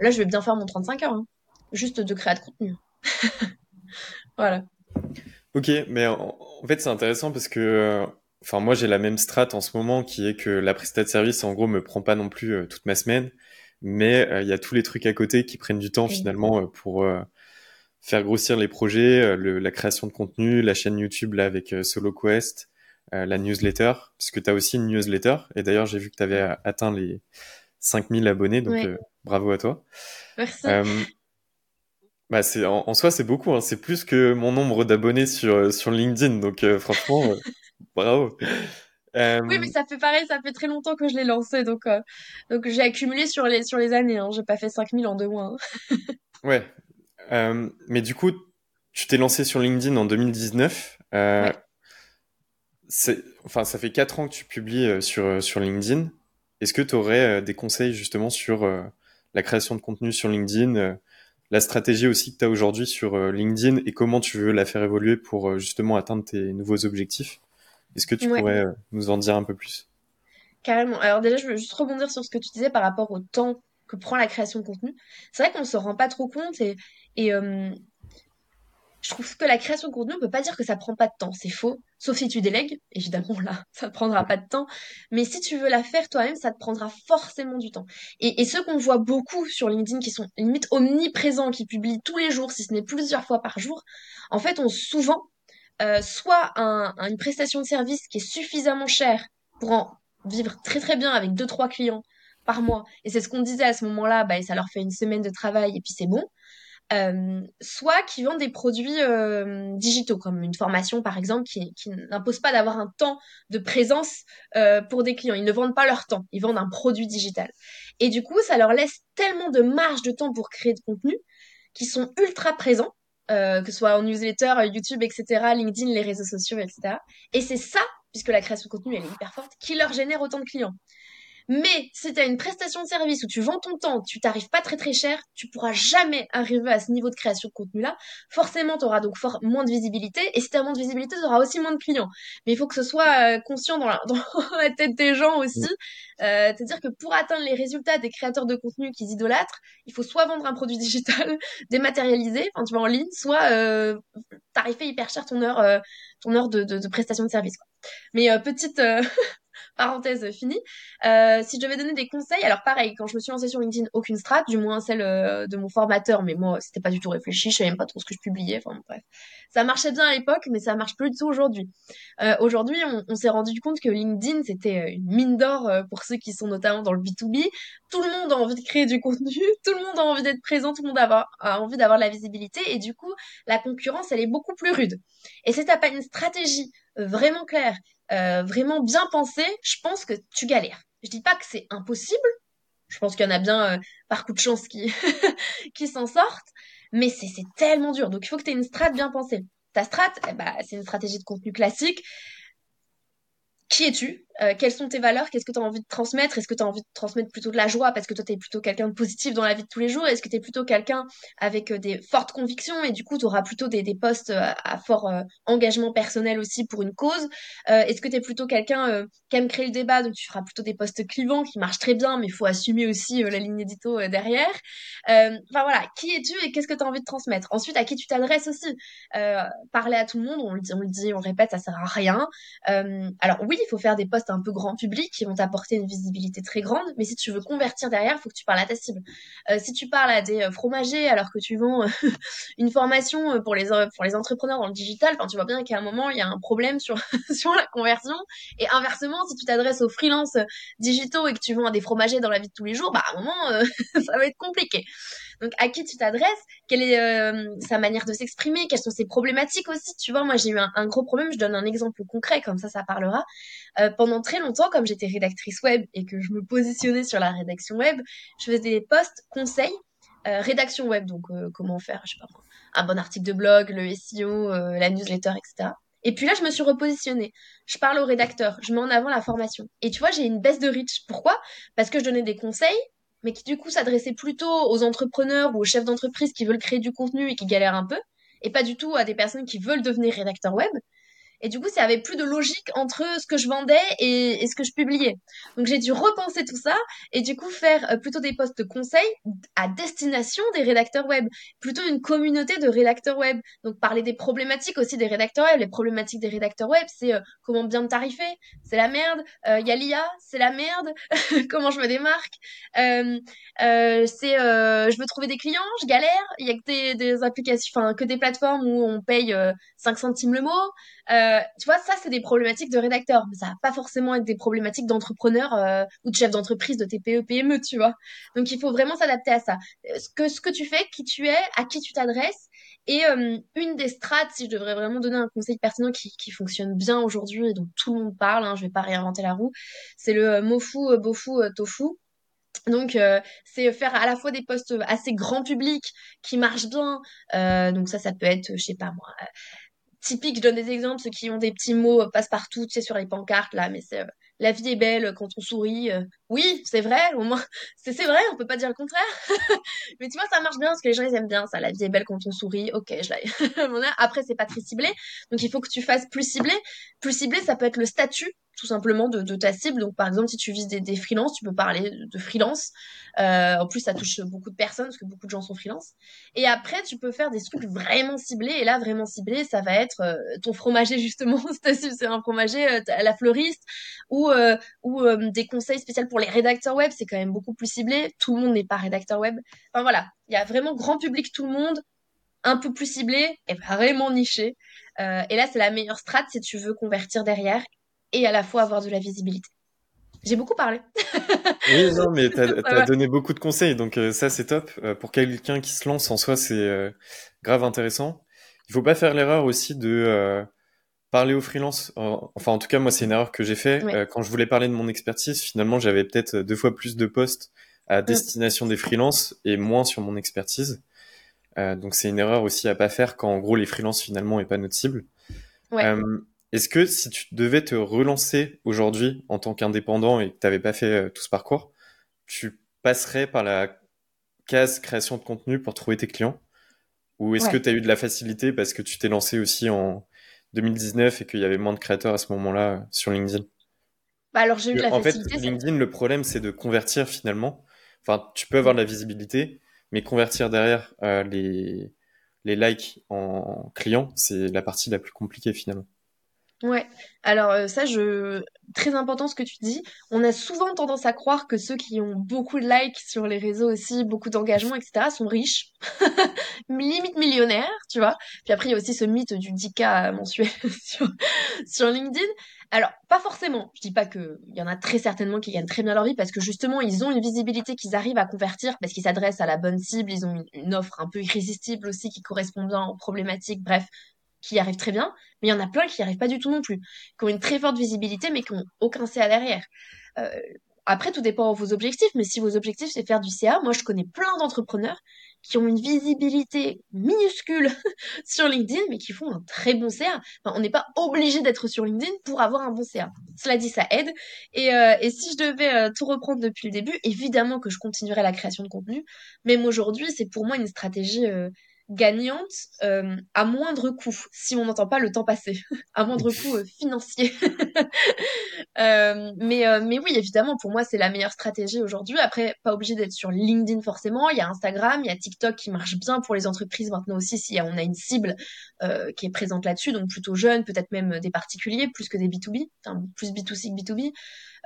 [SPEAKER 2] là, je vais bien faire mon 35 heures, hein, juste de créer de contenu. voilà.
[SPEAKER 1] Ok, mais en fait, c'est intéressant parce que Enfin, moi, j'ai la même strat en ce moment qui est que la prestat de service, en gros, me prend pas non plus euh, toute ma semaine, mais euh, il y a tous les trucs à côté qui prennent du temps finalement euh, pour faire grossir les projets, la création de contenu, la chaîne YouTube là avec Solo Quest, la newsletter, parce que tu as aussi une newsletter, et d'ailleurs, j'ai vu que tu avais atteint les 5000 abonnés, donc bravo à toi.
[SPEAKER 2] Merci.
[SPEAKER 1] Bah c'est en, soi c'est beaucoup, hein. c'est plus que mon nombre d'abonnés sur sur LinkedIn, donc franchement Bravo.
[SPEAKER 2] Euh, oui, mais ça fait pareil, ça fait très longtemps que je l'ai lancé, donc, euh, donc j'ai accumulé sur les, sur les années, hein. j'ai pas fait 5000 en deux mois. Hein.
[SPEAKER 1] ouais, euh, mais du coup, tu t'es lancé sur LinkedIn en 2019. Ouais. Enfin, ça fait 4 ans que tu publies sur, sur LinkedIn. Est-ce que tu aurais des conseils justement sur la création de contenu sur LinkedIn la stratégie aussi que tu as aujourd'hui sur LinkedIn et comment tu veux la faire évoluer pour justement atteindre tes nouveaux objectifs? Est-ce que tu pourrais nous en dire un peu plus?
[SPEAKER 2] Carrément. Alors déjà, je veux juste rebondir sur ce que tu disais par rapport au temps que prend la création de contenu. C'est vrai qu'on se rend pas trop compte et, et euh, je trouve que la création de contenu, on peut pas dire que ça prend pas de temps. C'est faux. Sauf si tu délègues. Évidemment, là, ça ne prendra pas de temps. Mais si tu veux la faire toi-même, ça te prendra forcément du temps. Et, et ceux qu'on voit beaucoup sur LinkedIn, qui sont limite omniprésents, qui publient tous les jours, si ce n'est plusieurs fois par jour, en fait, ont souvent euh, soit un, une prestation de service qui est suffisamment chère pour en vivre très très bien avec deux trois clients par mois et c'est ce qu'on disait à ce moment-là bah, ça leur fait une semaine de travail et puis c'est bon euh, soit qui vendent des produits euh, digitaux comme une formation par exemple qui, qui n'impose pas d'avoir un temps de présence euh, pour des clients. Ils ne vendent pas leur temps. Ils vendent un produit digital. Et du coup ça leur laisse tellement de marge de temps pour créer de contenu qui sont ultra présents euh, que ce soit en newsletter, YouTube, etc., LinkedIn, les réseaux sociaux, etc. Et c'est ça puisque la création de contenu, elle est hyper forte, qui leur génère autant de clients. Mais si tu as une prestation de service où tu vends ton temps, tu t'arrives pas très très cher, tu pourras jamais arriver à ce niveau de création de contenu-là. Forcément, tu auras donc moins de visibilité. Et si tu as moins de visibilité, tu auras aussi moins de clients. Mais il faut que ce soit euh, conscient dans la, dans la, tête des gens aussi. Euh, C'est-à-dire que pour atteindre les résultats des créateurs de contenu qu'ils idolâtrent, il faut soit vendre un produit digital dématérialisé, enfin tu vas en ligne, soit euh, tarifer hyper cher ton heure, euh, ton heure de, de, de prestation de service. Quoi. Mais euh, petite euh, parenthèse finie. Euh, si je devais donner des conseils, alors pareil, quand je me suis lancée sur LinkedIn, aucune strat, du moins celle euh, de mon formateur, mais moi, c'était pas du tout réfléchi, je savais même pas trop ce que je publiais, enfin bref. Ça marchait bien à l'époque, mais ça marche plus du tout aujourd'hui. Euh, aujourd'hui, on, s'est rendu compte que LinkedIn, c'était une mine d'or pour ceux qui sont notamment dans le B2B. Tout le monde a envie de créer du contenu, tout le monde a envie d'être présent, tout le monde a, a envie d'avoir de la visibilité, et du coup, la concurrence, elle est beaucoup plus rude. Et si t'as pas une stratégie vraiment claire euh, vraiment bien pensé, je pense que tu galères. Je dis pas que c'est impossible. Je pense qu'il y en a bien euh, par coup de chance qui qui s'en sortent, mais c'est tellement dur. Donc il faut que tu aies une strat bien pensée. Ta strat, eh bah, c'est une stratégie de contenu classique. Qui es-tu? Euh, quelles sont tes valeurs, qu'est-ce que tu as envie de transmettre, est-ce que tu as envie de transmettre plutôt de la joie parce que toi tu es plutôt quelqu'un de positif dans la vie de tous les jours, est-ce que tu es plutôt quelqu'un avec euh, des fortes convictions et du coup tu auras plutôt des, des postes euh, à, fort engagement personnel aussi pour une cause, est-ce que tu es plutôt quelqu'un qui aime créer le débat donc tu feras plutôt des postes clivants qui marchent très bien mais il faut assumer aussi la ligne édito derrière? Enfin voilà, qui es-tu et qu'est-ce que tu as envie de transmettre? Ensuite à qui tu t'adresses aussi? Parler à tout le monde, on le dit, on le dit, on répète, ça sert à rien. alors oui, il faut faire des postes un peu grand public qui vont t'apporter une visibilité très grande. Mais si tu veux convertir derrière, il faut que tu parles à ta cible. Euh, si tu parles à des euh, fromagers alors que tu vends euh, une formation pour les, pour les entrepreneurs dans le digital, tu vois bien qu'à un moment, il y a un problème sur, sur la conversion. Et inversement, si tu t'adresses aux freelances digitaux et que tu vends à des fromagers dans la vie de tous les jours, bah, à un moment, ça va être compliqué. Donc, à qui tu t'adresses Quelle est sa manière de s'exprimer Quelles sont ses problématiques aussi Tu vois, moi, j'ai eu un, gros problème. Je donne un exemple concret, comme ça, ça parlera. pendant très longtemps, comme j'étais rédactrice web et que je me positionnais sur la rédaction web, je faisais des posts conseils euh, rédaction web, donc euh, comment faire, je sais pas un bon article de blog, le SEO, euh, la newsletter, etc. Et puis là, je me suis repositionnée. Je parle au rédacteur, je mets en avant la formation. Et tu vois, j'ai une baisse de reach. Pourquoi? Parce que je donnais des conseils, mais qui du coup s'adressaient plutôt aux entrepreneurs ou aux chefs d'entreprise qui veulent créer du contenu et qui galèrent un peu, et pas du tout à des personnes qui veulent devenir rédacteur web. Et du coup, ça avait plus de logique entre ce que je vendais et, ce que je publiais. Donc j'ai dû repenser tout ça et du coup faire euh, plutôt des postes de conseil à destination des rédacteurs web, plutôt une communauté de rédacteurs web. Donc parler des problématiques aussi des rédacteurs web. Les problématiques des rédacteurs web, c'est euh, comment bien tarifer, c'est la merde. Il euh, y a l'IA, c'est la merde. comment je me démarque. c'est je veux trouver des clients, je galère. Il y a que des, des applications, enfin que des plateformes où on paye 5 centimes le mot. Euh, tu vois, ça, c'est des problématiques de rédacteurs, mais ça va pas forcément être des problématiques d'entrepreneurs euh, ou de chefs d'entreprise, de TPE, PME, tu vois. Donc, il faut vraiment s'adapter à ça. Euh, ce que, ce que tu fais, qui tu es, à qui tu t'adresses. Et une des strates, si je devrais vraiment donner un conseil pertinent qui, qui fonctionne bien aujourd'hui et dont tout le monde parle, hein, je vais pas réinventer la roue, c'est le mofu, bofu, tofu. Donc c'est faire à la fois des posts assez grand public qui marchent bien. donc ça, ça peut être, je sais pas moi, typique, je donne des exemples, ceux qui ont des petits mots euh, passe-partout, tu sais, sur les pancartes, là, mais c'est euh, la vie est belle quand on sourit. oui, c'est vrai, au moins, c'est vrai, on peut pas dire le contraire. Mais tu vois, ça marche bien parce que les gens, ils aiment bien ça. La vie est belle quand on sourit. Ok, je l'ai. Après, c'est pas très ciblé. Donc, il faut que tu fasses plus ciblé. Plus ciblé, ça peut être le statut tout simplement de, de, ta cible. Donc, par exemple, si tu vises des, des freelances, tu peux parler de freelance. Euh, en plus, ça touche beaucoup de personnes parce que beaucoup de gens sont freelance. Et après, tu peux faire des trucs vraiment ciblés. Et là, vraiment ciblé, ça va être euh, ton fromager, justement. c'est un fromager, euh, la fleuriste ou, euh, ou des conseils spéciaux pour les rédacteurs web. C'est quand même beaucoup plus ciblé. Tout le monde n'est pas rédacteur web. Enfin, voilà. Il y a vraiment grand public, tout le monde, un peu plus ciblé et vraiment niché. et là, c'est la meilleure strat si tu veux convertir derrière et à la fois avoir de la visibilité. J'ai beaucoup parlé.
[SPEAKER 1] oui, non, mais tu as, donné beaucoup de conseils, donc euh, ça c'est top. Euh, pour quelqu'un qui se lance en soi, c'est euh, grave intéressant. Il faut pas faire l'erreur aussi de parler aux freelance. enfin, en tout cas, moi, c'est une erreur que j'ai fait. quand je voulais parler de mon expertise, finalement, j'avais peut-être deux fois plus de postes à mm. destination des freelances et moins sur mon expertise. donc c'est une erreur aussi à pas faire quand en gros les freelances finalement est pas notre cible. Ouais. Est-ce que si tu devais te relancer aujourd'hui en tant qu'indépendant et que tu n'avais pas fait euh, tout ce parcours, tu passerais par la case création de contenu pour trouver tes clients? Ou est-ce que tu as eu de la facilité parce que tu t'es lancé aussi en 2019 et qu'il y avait moins de créateurs à ce moment-là euh, sur LinkedIn?
[SPEAKER 2] Bah alors j'ai eu de la
[SPEAKER 1] en
[SPEAKER 2] facilité.
[SPEAKER 1] En fait, LinkedIn, le problème, c'est de convertir finalement. Enfin, tu peux avoir de la visibilité, mais convertir derrière euh, les, les likes en clients, c'est la partie la plus compliquée finalement.
[SPEAKER 2] Ouais, alors euh, ça, je... très important ce que tu dis. On a souvent tendance à croire que ceux qui ont beaucoup de likes sur les réseaux aussi, beaucoup d'engagement, etc., sont riches, limite millionnaires, tu vois. Puis après, il y a aussi ce mythe du 10K mensuel sur, LinkedIn. Alors, pas forcément. Je dis pas que il y en a très certainement qui gagnent très bien leur vie parce que justement, ils ont une visibilité qu'ils arrivent à convertir parce qu'ils s'adressent à la bonne cible, ils ont une, une offre un peu irrésistible aussi qui correspond bien aux problématiques. Bref, qui y arrivent très bien, mais il y en a plein qui n'y arrivent pas du tout non plus, qui ont une très forte visibilité, mais qui n'ont aucun CA derrière. Euh, après, tout dépend de vos objectifs, mais si vos objectifs c'est faire du CA, moi je connais plein d'entrepreneurs qui ont une visibilité minuscule sur LinkedIn, mais qui font un très bon CA. on n'est pas obligé d'être sur LinkedIn pour avoir un bon CA. Cela dit, ça aide. Et, euh, et si je devais euh, tout reprendre depuis le début, évidemment que je continuerai la création de contenu. Même aujourd'hui, c'est pour moi une stratégie gagnante euh, à moindre coût, si on n'entend pas le temps passer, à moindre coût euh, financier. euh, mais, euh, mais oui, évidemment, pour moi, c'est la meilleure stratégie aujourd'hui. Après, pas obligé d'être sur LinkedIn forcément. Il y a Instagram, il y a TikTok qui marche bien pour les entreprises maintenant aussi, si on a une cible qui est présente là-dessus, donc plutôt jeune, peut-être même des particuliers, plus que des B2B, enfin, plus B2C que B2B.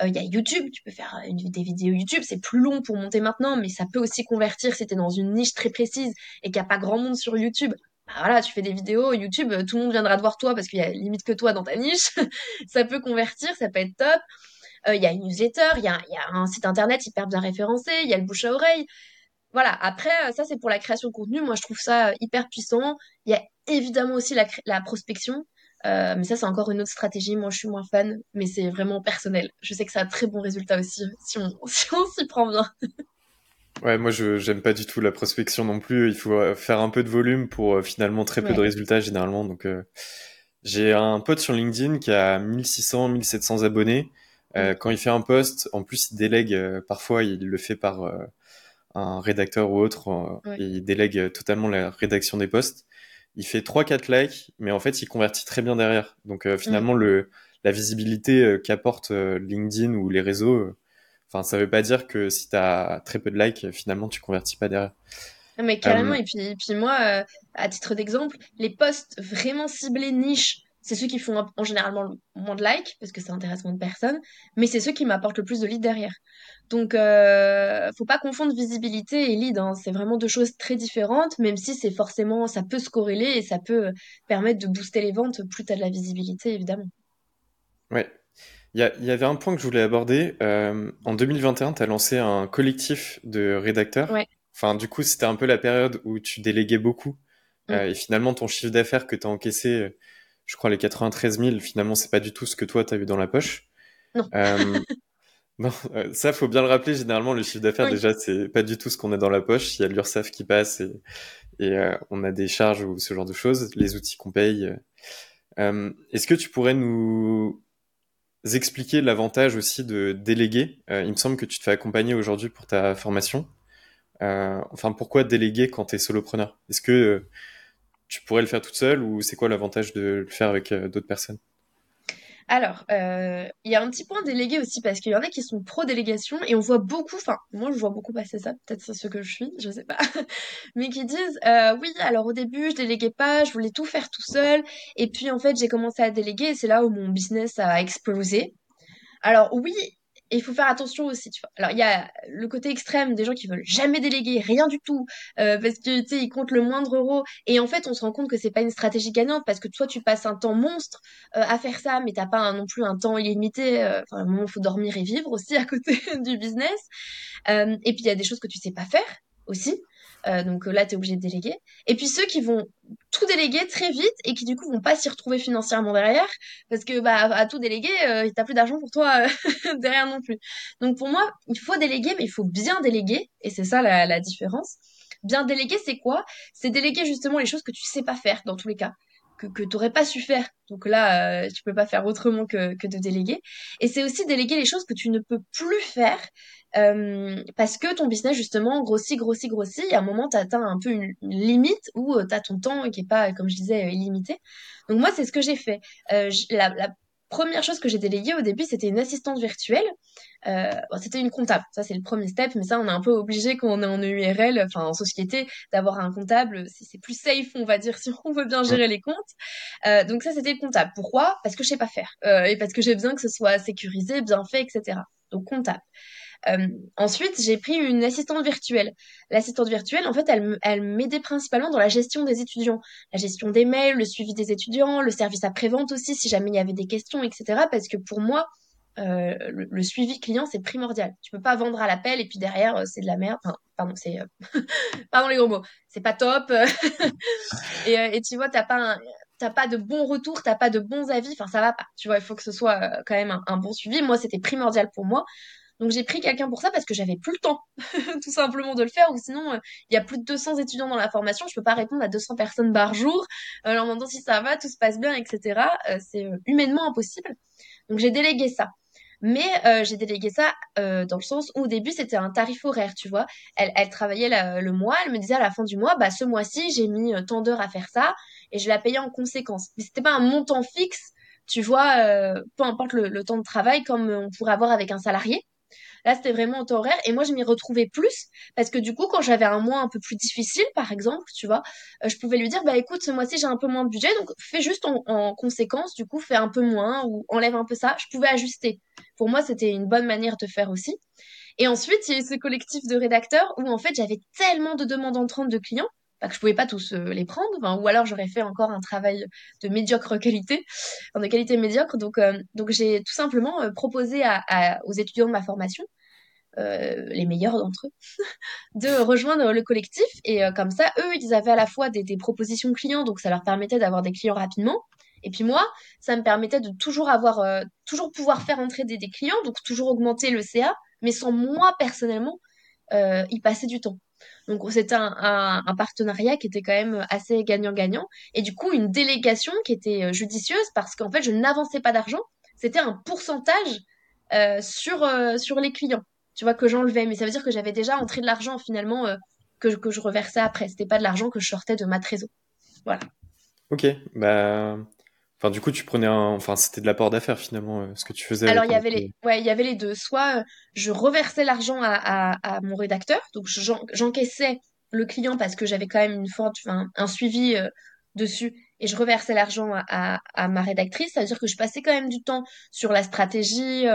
[SPEAKER 2] Euh, il y a YouTube, tu peux faire une, des vidéos YouTube, c'est plus long pour monter maintenant, mais ça peut aussi convertir si tu es dans une niche très précise et qu'il n'y a pas grand monde sur YouTube. Bah voilà, tu fais des vidéos YouTube, tout le monde viendra te voir toi parce qu'il y a limite que toi dans ta niche. ça peut convertir, ça peut être top. Euh, il y a une newsletter, il y a, un site internet hyper bien référencé, il y a le bouche à oreille. Voilà, après, euh, ça c'est pour la création de contenu. Moi, je trouve ça hyper puissant. Il y a évidemment aussi la prospection. Euh, mais ça, c'est encore une autre stratégie. Moi, je suis moins fan, mais c'est vraiment personnel. Je sais que ça a très bon résultat aussi, si on s'y prend bien.
[SPEAKER 1] ouais, moi, je j'aime pas du tout la prospection non plus. Il faut euh, faire un peu de volume pour euh, finalement très peu de résultats généralement. Donc, j'ai un pote sur LinkedIn qui a 1600, 1700 abonnés. Quand il fait un post, en plus, il délègue. parfois, il le fait par un rédacteur ou autre. Et il délègue totalement la rédaction des posts il fait 3-4 likes, mais en fait, il convertit très bien derrière. Donc euh, finalement, mm. le, la visibilité euh, qu'apporte euh, LinkedIn ou les réseaux, enfin, ça veut pas dire que si tu as très peu de likes, finalement, tu convertis pas derrière.
[SPEAKER 2] Mais carrément, et puis, puis moi, à titre d'exemple, les posts vraiment ciblés niche, c'est ceux qui font en généralement moins de likes, parce que ça intéresse moins de personnes, mais c'est ceux qui m'apportent le plus de leads derrière. Donc, euh, faut pas confondre visibilité et lead. Hein. C'est vraiment deux choses très différentes, même si c'est forcément, ça peut se corréler et ça peut permettre de booster les ventes plus tu as de la visibilité, évidemment.
[SPEAKER 1] Ouais. Il y, y, avait un point que je voulais aborder. Euh, en 2021, tu as lancé un collectif de rédacteurs. Ouais. Enfin, du coup, c'était un peu la période où tu déléguais beaucoup. Mm. Euh, et finalement, ton chiffre d'affaires que tu as encaissé, je crois les 93 000, finalement, c'est pas du tout ce que toi, tu as eu dans la poche.
[SPEAKER 2] Non. Euh,
[SPEAKER 1] non, euh, ça faut bien le rappeler. Généralement, le chiffre d'affaires déjà, c'est pas du tout ce qu'on a dans la poche. Il y a l'URSSAF qui passe et, et euh, on a des charges ou ce genre de choses, les outils qu'on paye. Euh, Est-ce que tu pourrais nous expliquer l'avantage aussi de déléguer? Il me semble que tu te fais accompagner aujourd'hui pour ta formation. enfin, pourquoi déléguer quand tu es solopreneur? Est-ce que tu pourrais le faire toute seule ou c'est quoi l'avantage de le faire avec d'autres personnes?
[SPEAKER 2] Alors, euh, il y a un petit point délégué aussi parce qu'il y en a qui sont pro-délégation et on voit beaucoup, enfin, moi je vois beaucoup passer ça, peut-être c'est ce que je suis, je sais pas, mais qui disent euh, oui, alors au début je déléguais pas, je voulais tout faire tout seul et puis en fait j'ai commencé à déléguer et c'est là où mon business a explosé. Alors oui, et il faut faire attention aussi, tu vois. Alors, il y a le côté extrême des gens qui veulent jamais déléguer, rien du tout, euh, parce que, tu sais, ils comptent le moindre euro. Et en fait, on se rend compte que c'est pas une stratégie gagnante, parce que toi, tu passes un temps monstre euh, à faire ça, mais t'as pas non plus un temps illimité. Euh, enfin, à un moment, faut dormir et vivre aussi à côté du business. et puis, il y a des choses que tu sais pas faire aussi. Euh, donc là, tu es obligé de déléguer. Et puis ceux qui vont tout déléguer très vite et qui du coup vont pas s'y retrouver financièrement derrière parce que bah à tout déléguer, euh, t'as plus d'argent pour toi euh, derrière non plus. Donc pour moi, il faut déléguer, mais il faut bien déléguer et c'est ça la, la différence. Bien déléguer, c'est quoi? C'est déléguer justement les choses que tu sais pas faire dans tous les cas que, tu n'aurais pas su faire. Donc là, euh, tu peux pas faire autrement que de déléguer. Et c'est aussi déléguer les choses que tu ne peux plus faire euh, parce que ton business, justement, grossit, grossit, grossit. Et à un moment, tu atteins un peu une, limite où euh, tu as ton temps qui est pas, comme je disais, euh, illimité. Donc moi, c'est ce que j'ai fait. Euh, la, la première chose que j'ai déléguée au début, c'était une assistante virtuelle. Euh, c'était une comptable. Ça, c'est le premier step, mais ça, on est un peu obligé quand on est en EURL, enfin en société, d'avoir un comptable. C'est plus safe, on va dire, si on veut bien gérer les comptes. Euh, donc ça, c'était le comptable. Pourquoi? Parce que je sais pas faire euh, et parce que j'ai besoin que ce soit sécurisé, bien fait, etc. Donc comptable. Euh, ensuite, j'ai pris une assistante virtuelle. L'assistante virtuelle, en fait, elle, elle m'aidait principalement dans la gestion des étudiants, la gestion des mails, le suivi des étudiants, le service après-vente aussi, si jamais il y avait des questions, etc. Parce que pour moi, euh, le, suivi client, c'est primordial. Tu peux pas vendre à l'appel et puis derrière, euh, c'est de la merde. Pardon, c'est... Pardon les gros mots. C'est pas top. et, et, tu vois, t'as pas t'as pas de bons retours, t'as pas de bons avis, enfin ça va pas. Tu vois, il faut que ce soit quand même un bon suivi. Moi, c'était primordial pour moi. Donc j'ai pris quelqu'un pour ça parce que j'avais plus le temps, tout simplement, de le faire. Ou sinon, euh, il y a plus de 200 étudiants dans la formation, je peux pas répondre à 200 personnes par jour euh, leur demandant si ça va, tout se passe bien, etc. Euh, c'est humainement impossible. Donc j'ai délégué ça. Mais j'ai délégué ça dans le sens où au début c'était un tarif horaire, tu vois. Elle, elle travaillait le mois, elle me disait à la fin du mois, bah ce mois-ci j'ai mis tant d'heures à faire ça et je la payais en conséquence. Mais c'était pas un montant fixe, tu vois, peu importe le, temps de travail comme on pourrait avoir avec un salarié. Là, c'était vraiment au temps horaire. Et moi, je m'y retrouvais plus parce que du coup, quand j'avais un mois un peu plus difficile, par exemple, tu vois, euh, je pouvais lui dire, bah écoute, ce mois-ci, j'ai un peu moins de budget, donc fais juste en, conséquence, du coup, fais un peu moins ou enlève un peu ça. Je pouvais ajuster. Pour moi, c'était une bonne manière de faire aussi. Et ensuite, il y a eu ce collectif de rédacteurs où en fait, j'avais tellement de demandes entrantes de clients pas que je pouvais pas tous euh, les prendre, ou alors j'aurais fait encore un travail de médiocre qualité, de qualité médiocre. Donc, euh, donc j'ai tout simplement euh, proposé aux étudiants de ma formation, les meilleurs d'entre eux, de rejoindre le collectif. Et comme ça, eux, ils avaient à la fois des, des propositions clients, donc ça leur permettait d'avoir des clients rapidement. Et puis moi, ça me permettait de toujours avoir, toujours pouvoir faire entrer des, des, clients, donc toujours augmenter le CA, mais sans moi personnellement y passer du temps. Donc c'était un, partenariat qui était quand même assez gagnant-gagnant. Et du coup, une délégation qui était euh, judicieuse parce qu'en fait, je n'avançais pas d'argent. C'était un pourcentage euh, sur, euh, sur les clients. Tu vois, que j'enlevais. Mais ça veut dire que j'avais déjà entré de l'argent finalement que, que je reversais après. C'était pas de l'argent que je sortais de ma trésor. Voilà.
[SPEAKER 1] Ok. Bah, Enfin, du coup, tu prenais un. Enfin, c'était de l'apport d'affaires finalement, euh, ce que tu faisais.
[SPEAKER 2] Alors, il y avait les, ouais, il y avait les deux. Soit euh, je reversais l'argent à, à, mon rédacteur, donc j'encaissais le client parce que j'avais quand même une forte, enfin, un suivi euh, dessus, et je reversais l'argent à, à, ma rédactrice. Ça veut dire que je passais quand même du temps sur la stratégie,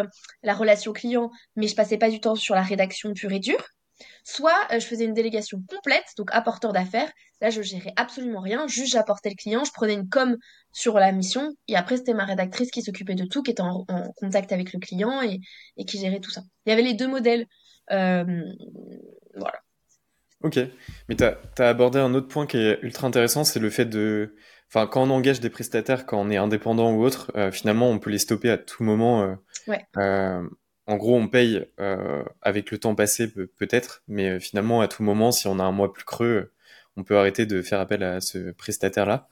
[SPEAKER 2] la relation client, mais je passais pas du temps sur la rédaction pure et dure. Soit euh, je faisais une délégation complète, donc apporteur d'affaires. Là, je gérais absolument rien, juste j'apportais le client, je prenais une com sur la mission, et après c'était ma rédactrice qui s'occupait de tout, qui était en, contact avec le client et, qui gérait tout ça. Il y avait les deux modèles. Euh, voilà.
[SPEAKER 1] Ok, mais tu as, abordé un autre point qui est ultra intéressant, c'est le fait de... Enfin, quand on engage des prestataires, quand on est indépendant ou autre, euh, finalement, on peut les stopper à tout moment.
[SPEAKER 2] ouais
[SPEAKER 1] en gros, on paye euh, avec le temps passé peut-être, mais euh, finalement, à tout moment, si on a un mois plus creux, on peut arrêter de faire appel à ce prestataire-là.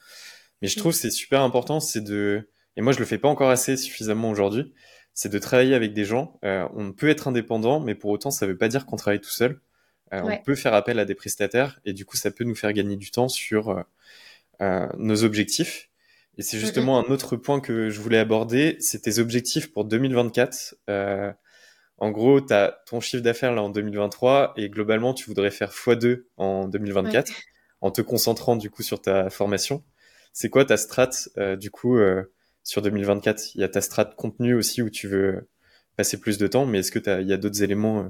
[SPEAKER 1] Mais je trouve c'est super important, c'est de, et moi je le fais pas encore assez suffisamment aujourd'hui, c'est de travailler avec des gens. on peut être indépendant, mais pour autant, ça ne veut pas dire qu'on travaille tout seul. On peut faire appel à des prestataires et du coup, ça peut nous faire gagner du temps sur nos objectifs. Et c'est justement un autre point que je voulais aborder, c'est tes objectifs pour 2024. En gros, tu as ton chiffre d'affaires là en 2023 et globalement, tu voudrais faire x2 en 2024 en te concentrant du coup sur ta formation. C'est quoi ta strat euh, du coup euh, sur 2024 Il y a ta strat contenu aussi où tu veux passer plus de temps, mais est-ce que il y a d'autres éléments euh,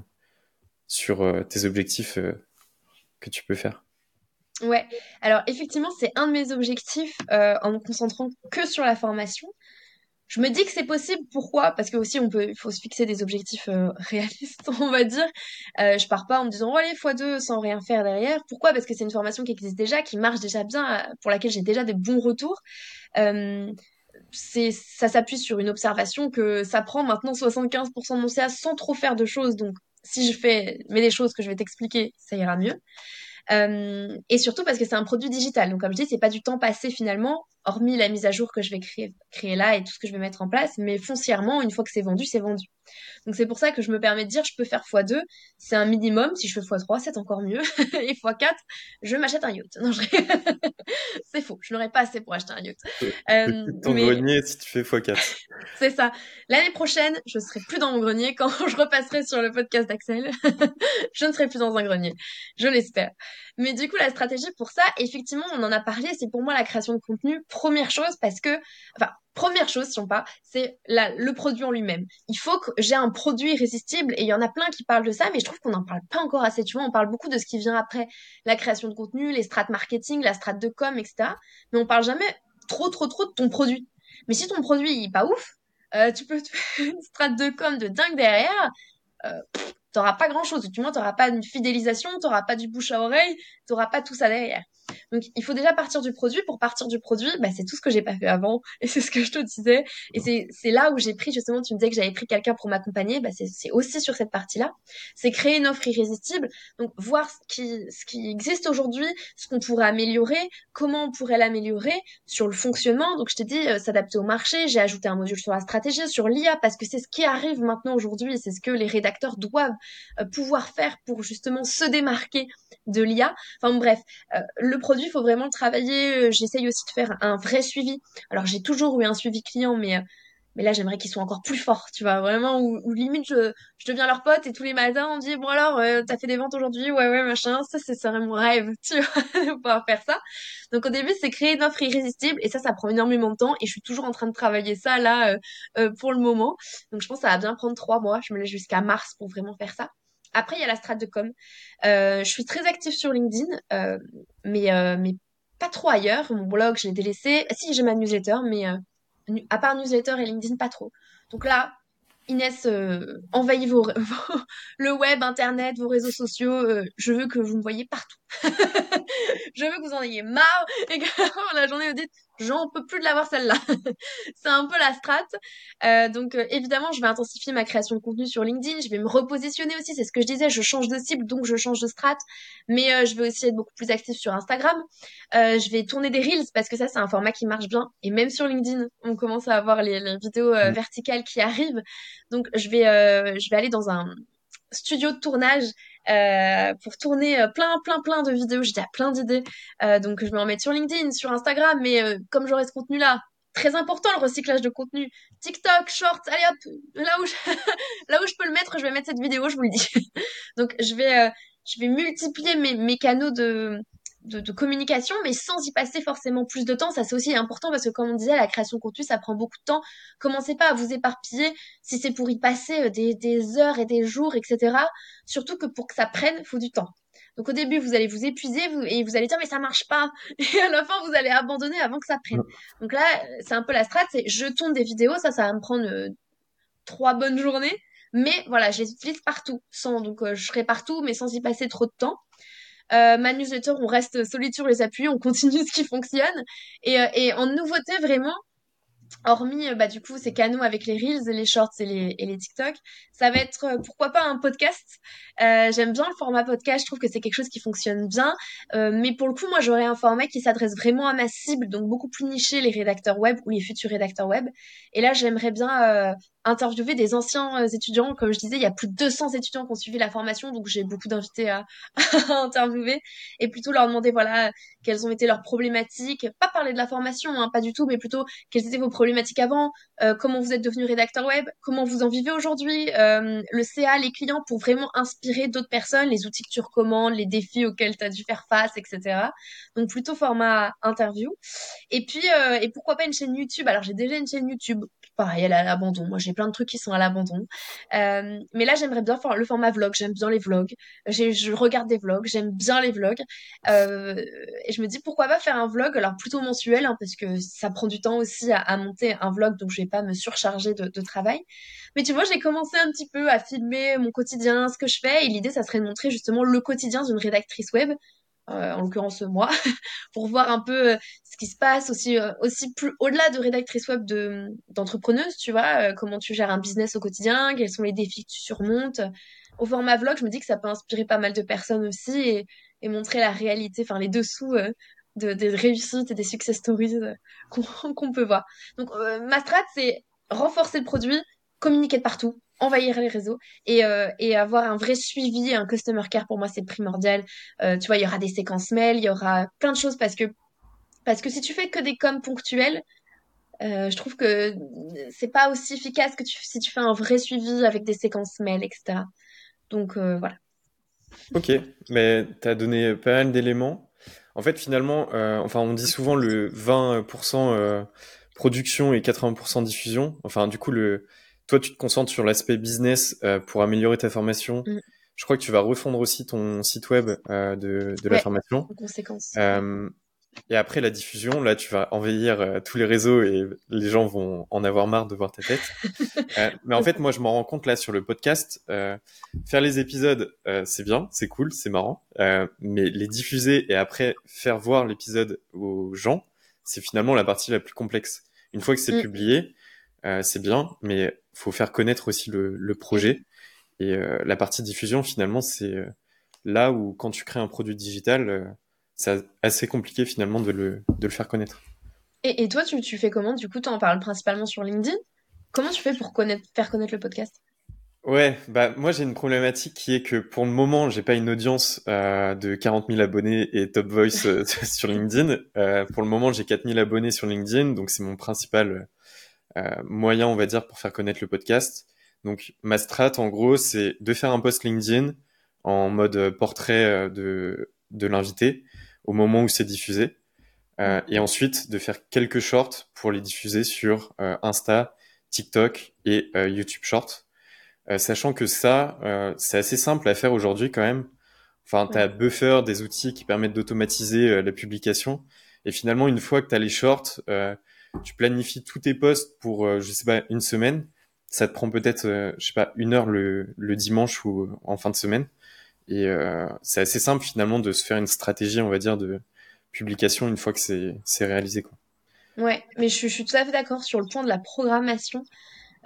[SPEAKER 1] sur tes objectifs que tu peux faire?
[SPEAKER 2] Ouais, alors effectivement, c'est un de mes objectifs en me concentrant que sur la formation. Je me dis que c'est possible. Pourquoi? Parce que aussi, on peut, il faut se fixer des objectifs euh, réalistes, on va dire. Euh, je pars pas en me disant, allez, x2 sans rien faire derrière. Pourquoi? Parce que c'est une formation qui existe déjà, qui marche déjà bien, euh, pour laquelle j'ai déjà des bons retours. Euh, ça s'appuie sur une observation que ça prend maintenant 75% de mon CA sans trop faire de choses. Donc, si je fais, mais les choses que je vais t'expliquer, ça ira mieux. Et surtout parce que c'est un produit digital. Donc, comme je dis, c'est pas du temps passé finalement, hormis la mise à jour que je vais créer, créer là et tout ce que je vais mettre en place. Mais foncièrement, une fois que c'est vendu, c'est vendu. Donc, c'est pour ça que je me permets de dire, je peux faire x2. C'est un minimum. Si je fais x3, c'est encore mieux. et x4, je m'achète un yacht. Non, je... c'est faux. Je n'aurais pas assez pour acheter un yacht.
[SPEAKER 1] Euh, ton grenier si tu fais x4.
[SPEAKER 2] c'est ça. L'année prochaine, je serai plus dans mon grenier quand je repasserai sur le podcast d'Axel. je ne serai plus dans un grenier. Je l'espère. Mais du coup, la stratégie pour ça, effectivement, on en a parlé, c'est pour moi la création de contenu, première chose, parce que, enfin, première chose, si on pas, c'est le produit en lui-même. Il faut que j'ai un produit irrésistible, et il y en a plein qui parlent de ça, mais je trouve qu'on n'en parle pas encore assez, tu vois, on parle beaucoup de ce qui vient après la création de contenu, les strates marketing, la strate de com, etc. Mais on parle jamais trop, trop, trop de ton produit. Mais si ton produit est pas ouf, euh, tu peux te faire une strate de com de dingue derrière, euh, t'auras pas grand chose. Du moins, t'auras pas une fidélisation, t'auras pas du bouche à oreille, t'auras pas tout ça derrière. Donc, il faut déjà partir du produit. Pour partir du produit, bah, c'est tout ce que j'ai pas fait avant. Et c'est ce que je te disais. Et c'est, c'est là où j'ai pris, justement, tu me disais que j'avais pris quelqu'un pour m'accompagner. Bah, c'est, c'est aussi sur cette partie-là. C'est créer une offre irrésistible. Donc, voir ce qui, ce qui existe aujourd'hui, ce qu'on pourrait améliorer, comment on pourrait l'améliorer sur le fonctionnement. Donc, je t'ai dit, euh, s'adapter au marché. J'ai ajouté un module sur la stratégie, sur l'IA, parce que c'est ce qui arrive maintenant aujourd'hui. C'est ce que les rédacteurs doivent euh, pouvoir faire pour justement se démarquer de l'IA. Enfin, bref, euh, le produit, il faut vraiment le travailler. Euh, j'essaye aussi de faire un vrai suivi. Alors, j'ai toujours eu un suivi client, mais, euh, là, j'aimerais qu'ils soient encore plus forts, tu vois, vraiment, où, limite, je, deviens leur pote et tous les matins, on dit, bon alors, euh, t'as fait des ventes aujourd'hui, ouais, ouais, machin, ça, serait mon rêve, tu vois, de pouvoir faire ça. Donc, au début, c'est créer une offre irrésistible, et ça, ça prend énormément de temps, et je suis toujours en train de travailler ça, là, pour le moment. Donc, je pense que ça va bien prendre trois mois, je me laisse jusqu'à mars pour vraiment faire ça. Après, il y a la strate de com. Euh, je suis très active sur LinkedIn, euh, mais, euh, mais pas trop ailleurs. Mon blog, je l'ai délaissé. Si, j'ai ma newsletter, mais à part newsletter et LinkedIn, pas trop. Donc là, Inès, envahis vos, le web, Internet, vos réseaux sociaux. je veux que vous me voyez partout. je veux que vous en ayez marre et que la journée vous dites j'en peux plus de l'avoir celle-là. c'est un peu la strat. Euh, donc euh, évidemment, je vais intensifier ma création de contenu sur LinkedIn. Je vais me repositionner aussi. C'est ce que je disais. Je change de cible, donc je change de strat. Mais euh, je vais aussi être beaucoup plus active sur Instagram. je vais tourner des reels parce que ça, c'est un format qui marche bien. Et même sur LinkedIn, on commence à avoir les, les vidéos mmh. verticales qui arrivent. Donc je vais, je vais aller dans un studio de tournage euh, pour tourner euh, plein, plein, plein de vidéos. J'ai déjà plein d'idées. Euh, donc, je vais en mettre sur LinkedIn, sur Instagram. Mais euh, comme j'aurai ce contenu-là, très important le recyclage de contenu. TikTok, Shorts, allez hop, là où je, là où je peux le mettre, je vais mettre cette vidéo, je vous le dis. donc, je vais, je vais multiplier mes, mes canaux de, de, communication, mais sans y passer forcément plus de temps. Ça, c'est aussi important parce que, comme on disait, la création de contenu, ça prend beaucoup de temps. Commencez pas à vous éparpiller si c'est pour y passer euh, des, des, heures et des jours, etc. Surtout que pour que ça prenne, il faut du temps. Donc, au début, vous allez vous épuiser et vous allez dire, mais ça marche pas. Et à la fin, vous allez abandonner avant que ça prenne. Donc là, c'est un peu la strat, c'est je tourne des vidéos, ça, ça va me prendre euh, trois bonnes journées. Mais voilà, je les utilise partout. Sans, donc, euh, je serai partout, mais sans y passer trop de temps. Euh, ma newsletter, on reste solide sur les appuis, on continue ce qui fonctionne. Et, euh, en nouveauté, vraiment, hormis euh, bah, du coup ces canaux avec les reels, les shorts et les, TikTok, ça va être euh, pourquoi pas un podcast. J'aime bien le format podcast, je trouve que c'est quelque chose qui fonctionne bien. Mais pour le coup, moi j'aurais un format qui s'adresse vraiment à ma cible, donc beaucoup plus niché, les rédacteurs web ou les futurs rédacteurs web. Et là, j'aimerais bien interviewer des anciens étudiants. Comme je disais, il y a plus de 200 étudiants qui ont suivi la formation, donc j'ai beaucoup d'invités à, à, interviewer et plutôt leur demander voilà quelles ont été leurs problématiques. Pas parler de la formation, hein, pas du tout, mais plutôt quelles étaient vos problématiques avant, comment vous êtes devenu rédacteur web, comment vous en vivez aujourd'hui, le CA, les clients pour vraiment inspirer d'autres personnes, les outils que tu recommandes, les défis auxquels tu as dû faire face, etc. Donc plutôt format interview. Et puis, euh, et pourquoi pas une chaîne YouTube? Alors j'ai déjà une chaîne YouTube, pareil, elle est à l'abandon. Moi j'ai plein de trucs qui sont à l'abandon. Euh, mais là j'aimerais bien le format vlog, j'aime bien les vlogs. Je regarde des vlogs, j'aime bien les vlogs. Euh, et je me dis pourquoi pas faire un vlog, alors plutôt mensuel, hein, parce que ça prend du temps aussi à, monter un vlog, donc je vais pas me surcharger de, de travail. Mais tu vois, j'ai commencé un petit peu à filmer mon quotidien, ce que je fais, et l'idée, ça serait de montrer justement le quotidien d'une rédactrice web, en l'occurrence moi, pour voir un peu euh, ce qui se passe aussi, euh, aussi plus au-delà de rédactrice web de d'entrepreneuse, tu vois, comment tu gères un business au quotidien, quels sont les défis que tu surmontes. Au format vlog, je me dis que ça peut inspirer pas mal de personnes aussi et, et montrer la réalité, enfin les dessous de, des réussites et des success stories qu'on peut voir. Donc ma strat, c'est renforcer le produit, communiquer de partout, envahir les réseaux et, euh, et avoir un vrai suivi, un customer care pour moi c'est primordial. Euh, tu vois, il y aura des séquences mail, il y aura plein de choses parce que parce que si tu fais que des coms ponctuels, euh, je trouve que c'est pas aussi efficace que si tu fais un vrai suivi avec des séquences mail, etc. Donc voilà.
[SPEAKER 1] Ok, mais tu as donné pas mal d'éléments. En fait, finalement, enfin, on dit souvent le 20% production et 80% diffusion. Enfin, du coup, le, toi, tu te concentres sur l'aspect business euh, pour améliorer ta formation. Mm. Je crois que tu vas refondre aussi ton site web euh, de, de la formation.
[SPEAKER 2] En conséquence.
[SPEAKER 1] Euh, et après la diffusion, là, tu vas envahir euh, tous les réseaux et les gens vont en avoir marre de voir ta tête. euh, mais en fait, moi, je m'en rends compte là sur le podcast. Euh, faire les épisodes, c'est bien, c'est cool, c'est marrant. mais les diffuser et après faire voir l'épisode aux gens, c'est finalement la partie la plus complexe. Une fois que c'est mm. publié, c'est bien, mais faut faire connaître aussi le, le projet. Et euh, la partie diffusion, finalement, c'est euh, là où quand tu crées un produit digital, euh, c'est assez compliqué finalement de le, de le faire connaître.
[SPEAKER 2] Et, et toi, tu, tu, fais comment? Du coup, tu en parles principalement sur LinkedIn? Comment tu fais pour connaître, faire connaître le podcast?
[SPEAKER 1] Ouais, bah moi j'ai une problématique qui est que pour le moment j'ai pas une audience euh, de 40 000 abonnés et Top Voice sur LinkedIn. Euh, pour le moment j'ai 4 000 abonnés sur LinkedIn, donc c'est mon principal euh, moyen, on va dire, pour faire connaître le podcast. Donc ma strat, en gros, c'est de faire un post LinkedIn en mode portrait euh, de, de l'invité au moment où c'est diffusé. Euh, et ensuite de faire quelques shorts pour les diffuser sur euh, Insta, TikTok et euh, YouTube Shorts. sachant que ça, c'est assez simple à faire aujourd'hui quand même. Enfin, tu as Buffer, des outils qui permettent d'automatiser la publication. Et finalement, une fois que tu as les shorts, tu planifies tous tes posts pour, euh, je sais pas, une semaine. Ça te prend peut-être, euh, je sais pas, une heure le, dimanche ou en fin de semaine. Et euh, c'est assez simple finalement de se faire une stratégie, on va dire, de publication une fois que c'est réalisé. Quoi.
[SPEAKER 2] Ouais, mais je, suis tout à fait d'accord sur le point de la programmation.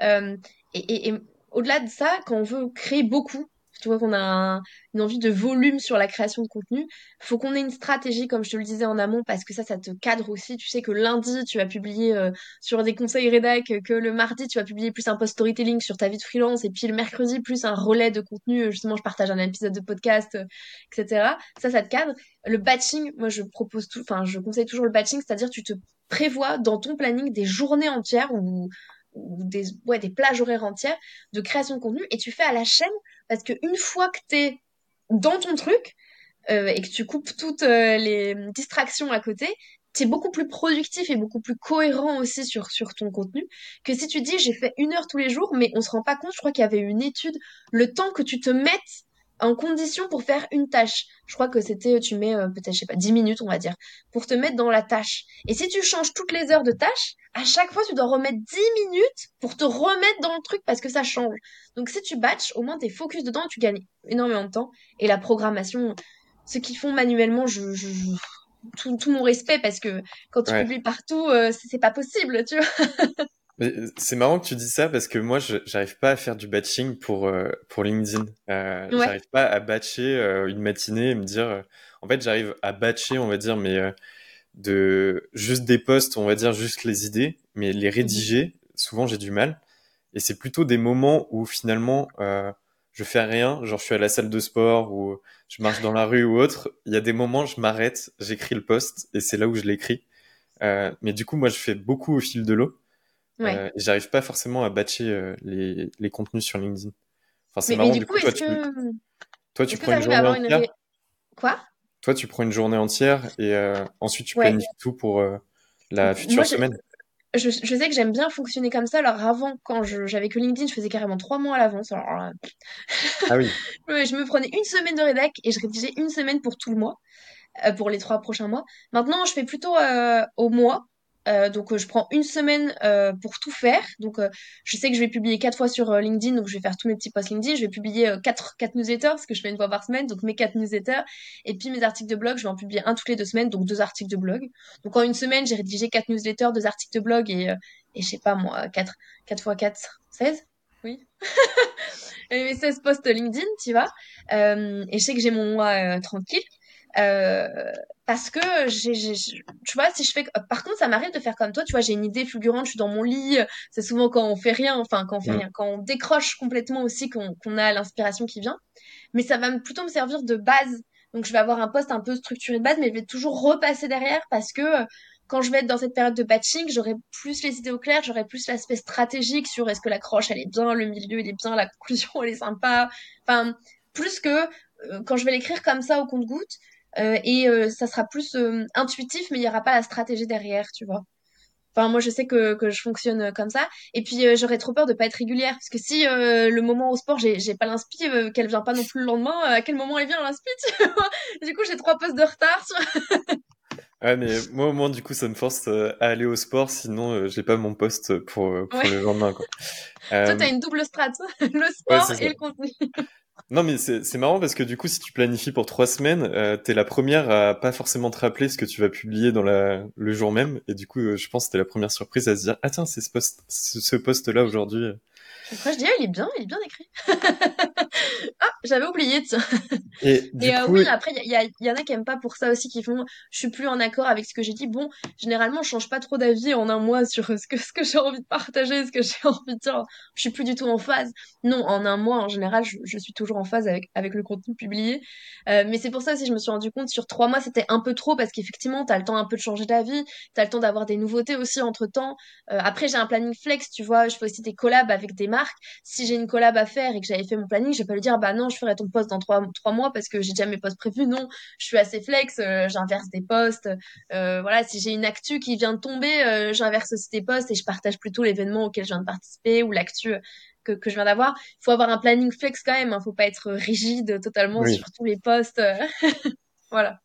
[SPEAKER 2] Euh, et au-delà de ça, quand on veut créer beaucoup, tu vois qu'on a une envie de volume sur la création de contenu, faut qu'on ait une stratégie, comme je te le disais en amont, parce que ça, ça te cadre aussi. Tu sais que lundi, tu vas publier euh, sur des conseils rédac, que le mardi, tu vas publier plus un post storytelling sur ta vie de freelance, et puis le mercredi, plus un relais de contenu, euh, justement, je partage un épisode de podcast, euh, etc. Ça, ça te cadre. Le batching, moi, je propose tout, enfin, je conseille toujours le batching, c'est-à-dire tu te prévois dans ton planning des journées entières où ou des, ouais, des plages horaires entières de création de contenu et tu fais à la chaîne parce qu'une fois que tu es dans ton truc euh, et que tu coupes toutes euh, les distractions à côté, tu es beaucoup plus productif et beaucoup plus cohérent aussi sur, sur ton contenu que si tu dis j'ai fait une heure tous les jours mais on se rend pas compte, je crois qu'il y avait une étude, le temps que tu te mettes en condition pour faire une tâche. Je crois que c'était, tu mets euh, peut-être, je sais pas, 10 minutes, on va dire, pour te mettre dans la tâche. Et si tu changes toutes les heures de tâche, à chaque fois, tu dois remettre 10 minutes pour te remettre dans le truc parce que ça change. Donc si tu batches, au moins t'es focus dedans et tu gagnes énormément de temps. Et la programmation, ceux qui font manuellement, je, je, tout, tout, mon respect parce que quand tu publies partout, euh, c'est pas possible, tu vois.
[SPEAKER 1] C'est marrant que tu dis ça parce que moi, j'arrive pas à faire du batching pour euh, pour LinkedIn. Euh, J'arrive pas à batcher euh, une matinée et me dire. Euh, en fait, j'arrive à batcher, on va dire, mais euh, de juste des posts, on va dire juste les idées, mais les rédiger, souvent j'ai du mal. Et c'est plutôt des moments où finalement, euh, je fais rien, genre je suis à la salle de sport ou je marche dans la rue ou autre. Il y a des moments, je m'arrête, j'écris le post et c'est là où je l'écris. Euh, mais du coup, moi, je fais beaucoup au fil de l'eau. Ouais. Euh, j'arrive pas forcément à batcher euh, les, les contenus sur LinkedIn.
[SPEAKER 2] Enfin, c'est marrant. Mais du, coup, toi, tu, que...
[SPEAKER 1] toi, tu prends une journée entière.
[SPEAKER 2] Quoi?
[SPEAKER 1] Toi, tu prends une journée entière et euh, ensuite tu planifies tout pour la future semaine
[SPEAKER 2] je, je, sais que j'aime bien fonctionner comme ça. Alors avant, quand j'avais que LinkedIn, je faisais carrément trois mois à l'avance. Alors,
[SPEAKER 1] ah oui.
[SPEAKER 2] je me prenais une semaine de rédac et je rédigeais une semaine pour tout le mois, euh, pour les trois prochains mois. Maintenant, je fais plutôt euh, au mois. Euh, donc euh, je prends une semaine euh, pour tout faire. Donc je sais que je vais publier quatre fois sur LinkedIn, donc je vais faire tous mes petits posts LinkedIn. Je vais publier quatre, newsletters, parce que je fais une fois par semaine, donc mes quatre newsletters. Et puis mes articles de blog, je vais en publier un toutes les deux semaines, donc deux articles de blog. Donc en une semaine, j'ai rédigé quatre newsletters, deux articles de blog et, je sais pas moi, quatre, quatre fois quatre, 16 Oui. et mes 16 posts LinkedIn, tu vois. et je sais que j'ai mon mois tranquille. Euh, parce que j'ai, tu vois, si je fais, par contre, ça m'arrive de faire comme toi, tu vois, j'ai une idée fulgurante, je suis dans mon lit, c'est souvent quand on fait rien, enfin, quand on fait mm. rien, quand on décroche complètement aussi, qu'on, qu'on a l'inspiration qui vient. Mais ça va plutôt me servir de base. Donc, je vais avoir un poste un peu structuré de base, mais je vais toujours repasser derrière parce que quand je vais être dans cette période de batching, j'aurai plus les idées au clair, j'aurai plus l'aspect stratégique sur est-ce que la croche elle est bien, le milieu il est bien, la conclusion elle est sympa. Enfin, plus que euh, quand je vais l'écrire comme ça au compte-goutte, euh, et euh, ça sera plus euh, intuitif, mais il n'y aura pas la stratégie derrière, tu vois. Enfin, moi, je sais que, que je fonctionne comme ça. Et puis, j'aurais trop peur de pas être régulière. Parce que si le moment au sport, j'ai, pas l'inspi, qu'elle vient pas non plus le lendemain, à quel moment elle vient l'inspi, tu vois? Du coup, j'ai trois postes de retard.
[SPEAKER 1] ouais, mais moi, au moins, du coup, ça me force à aller au sport. Sinon, j'ai pas mon poste pour, pour le lendemain, quoi.
[SPEAKER 2] Toi, t'as une double strat. le sport et le contenu.
[SPEAKER 1] Non, mais c'est marrant parce que du coup, si tu planifies pour trois semaines, euh, t'es la première à pas forcément te rappeler ce que tu vas publier dans la, le jour même. Et du coup, euh, je pense que t'es la première surprise à se dire, ah tiens, c'est ce post, ce post-là aujourd'hui.
[SPEAKER 2] Après, je dis, ah, il est bien, il est bien écrit. ah, j'avais oublié, tiens.
[SPEAKER 1] Et,
[SPEAKER 2] et euh, oui, après, il y, y, en a qui aiment pas pour ça aussi, qui font, je suis plus en accord avec ce que j'ai dit. Bon, généralement, je change pas trop d'avis en un mois sur ce que, ce que j'ai envie de partager, ce que j'ai envie de dire. Je suis plus du tout en phase. Non, en un mois, en général, je, je suis toujours en phase avec, avec le contenu publié. Euh, mais c'est pour ça aussi, je me suis rendu compte, sur trois mois, c'était un peu trop parce qu'effectivement, t'as le temps un peu de changer d'avis, t'as le temps d'avoir des nouveautés aussi entre temps. Euh, après, j'ai un planning flex, tu vois, je fais aussi des collabs avec des marques. Si j'ai une collab à faire et que j'avais fait mon planning, je vais pas lui dire, bah non, je ferai ton poste dans trois, trois mois parce que j'ai déjà mes postes prévus. Non, je suis assez flex, euh, j'inverse des postes. Euh, voilà, si j'ai une actu qui vient de tomber, euh, j'inverse aussi des postes et je partage plutôt l'événement auquel je viens de participer ou l'actu que, que je viens d'avoir. Il faut avoir un planning flex quand même, hein, faut pas être rigide totalement sur tous les postes. voilà.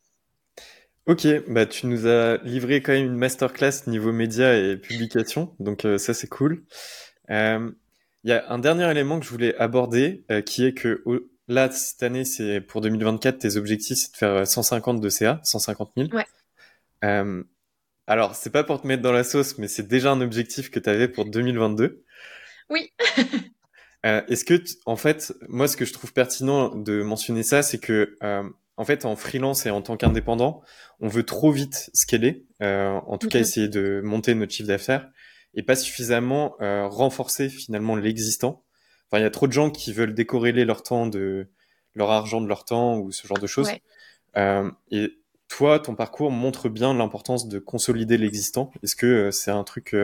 [SPEAKER 1] Ok, bah tu nous as livré quand même une masterclass niveau médias et publication, donc ça c'est cool. Euh, il y a un dernier élément que je voulais aborder, euh, qui est que là, cette année, c'est pour 2024, tes objectifs, c'est de faire 150 de CA, 150 000.
[SPEAKER 2] Ouais.
[SPEAKER 1] Euh, alors, c'est pas pour te mettre dans la sauce, mais c'est déjà un objectif que tu avais pour 2022.
[SPEAKER 2] Oui.
[SPEAKER 1] euh, Est-ce que, en fait, moi, ce que je trouve pertinent de mentionner ça, c'est que, euh, en fait, en freelance et en tant qu'indépendant, on veut trop vite scaler, euh, en tout cas mhm. essayer de monter notre chiffre d'affaires et pas suffisamment euh, renforcer finalement l'existant. Enfin, il y a trop de gens qui veulent décorréler leur temps de leur argent de leur temps ou ce genre de choses. Euh, et toi, ton parcours montre bien l'importance de consolider l'existant. Est-ce que euh, c'est un truc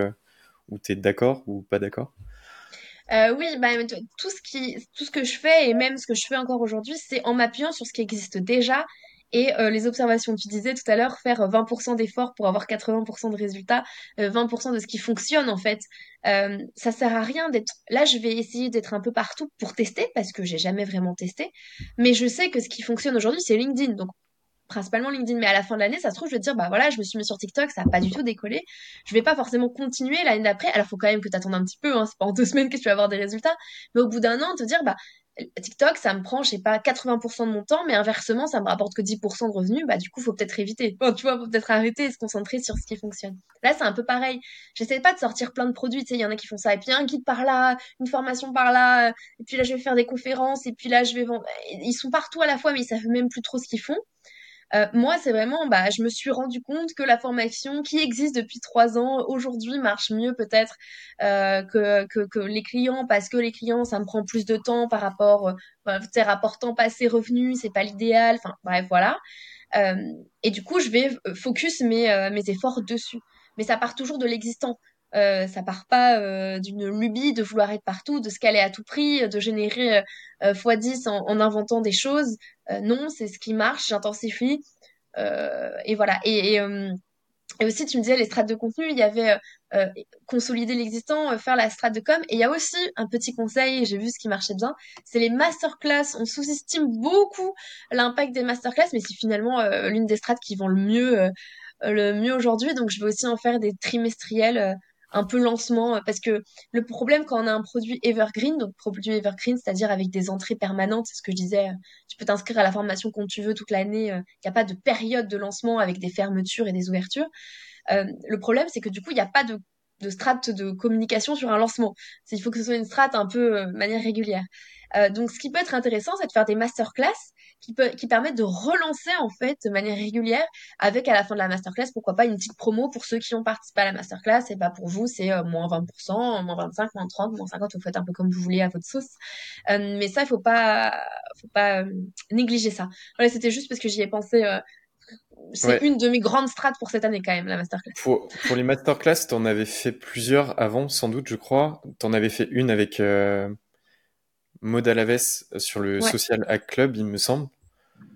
[SPEAKER 1] où tu es d'accord ou pas d'accord?
[SPEAKER 2] Euh, oui, bah, tout ce qui, tout ce que je fais et même ce que je fais encore aujourd'hui, c'est en m'appuyant sur ce qui existe déjà et euh, les observations, tu disais tout à l'heure, faire 20% d'efforts pour avoir 80% de résultats, 20% euh, de ce qui fonctionne en fait. Euh, ça sert à rien d'être. Là, je vais essayer d'être un peu partout pour tester parce que j'ai jamais vraiment testé. Mais je sais que ce qui fonctionne aujourd'hui, c'est LinkedIn. Donc principalement LinkedIn. Mais à la fin de l'année, ça se trouve, je vais te dire, bah voilà, je me suis mis sur TikTok, ça a pas du tout décollé. Je vais pas forcément continuer l'année d'après. Alors, faut quand même que tu attendes un petit peu, hein. C'est pas en deux semaines que tu vas avoir des résultats. Mais au bout d'un an, te dire, bah, TikTok, ça me prend, je sais pas, 80% de mon temps, mais inversement, ça me rapporte que 10% de revenus, bah, du coup, faut peut-être éviter. Bon, tu vois, faut peut-être arrêter et se concentrer sur ce qui fonctionne. Là, c'est un peu pareil. J'essaie pas de sortir plein de produits, tu sais, il y en a qui font ça, et puis un guide par là, une formation par là, et puis là, je vais faire des conférences, et puis là, je vais vendre. Ils sont partout à la fois, mais ils savent même plus trop ce qu'ils font. Euh, moi, c'est vraiment, bah, je me suis rendu compte que la formation qui existe depuis trois ans aujourd'hui marche mieux peut-être euh, que, que, que, les clients parce que les clients, ça me prend plus de temps par rapport, euh, c'est rapportant pas assez revenus, c'est pas l'idéal. Enfin, bref, voilà. Euh, et du coup, je vais focus mes, euh, mes efforts dessus. Mais ça part toujours de l'existant. Euh, ça part pas euh, d'une lubie de vouloir être partout, de se caler à tout prix, de générer euh, x10 en, en, inventant des choses. non, c'est ce qui marche, j'intensifie. et voilà. Et, et, et, aussi, tu me disais, les strates de contenu, il y avait consolider l'existant, faire la strate de com. Et il y a aussi un petit conseil, j'ai vu ce qui marchait bien, c'est les masterclass. On sous-estime beaucoup l'impact des masterclass, mais c'est finalement l'une des strates qui vend le mieux le mieux aujourd'hui. Donc, je vais aussi en faire des trimestriels un peu lancement euh, parce que le problème quand on a un produit evergreen, donc produit evergreen, c'est-à-dire avec des entrées permanentes, c'est ce que je disais, euh, tu peux t'inscrire à la formation quand tu veux toute l'année, il euh, n'y a pas de période de lancement avec des fermetures et des ouvertures. le problème, c'est que du coup, il n'y a pas de, de strate de communication sur un lancement. Il faut que ce soit une strate un peu de manière régulière. donc, ce qui peut être intéressant, c'est de faire des masterclass qui, peut, qui permettent de relancer en fait de manière régulière avec à la fin de la masterclass, pourquoi pas une petite promo pour ceux qui ont participé à la masterclass et pas pour vous, c'est euh, moins 20%, moins 25, moins 30, moins 50, vous faites un peu comme vous voulez à votre sauce. Euh, mais ça, il faut pas, faut pas euh, négliger ça. Voilà, c'était juste parce que j'y ai pensé. c'est une de mes grandes strates pour cette année quand même, la masterclass.
[SPEAKER 1] Pour, pour les masterclass, t'en avais fait plusieurs avant, sans doute, je crois. T'en avais fait une avec Maud Alaves sur le Social Hack Club, il me semble.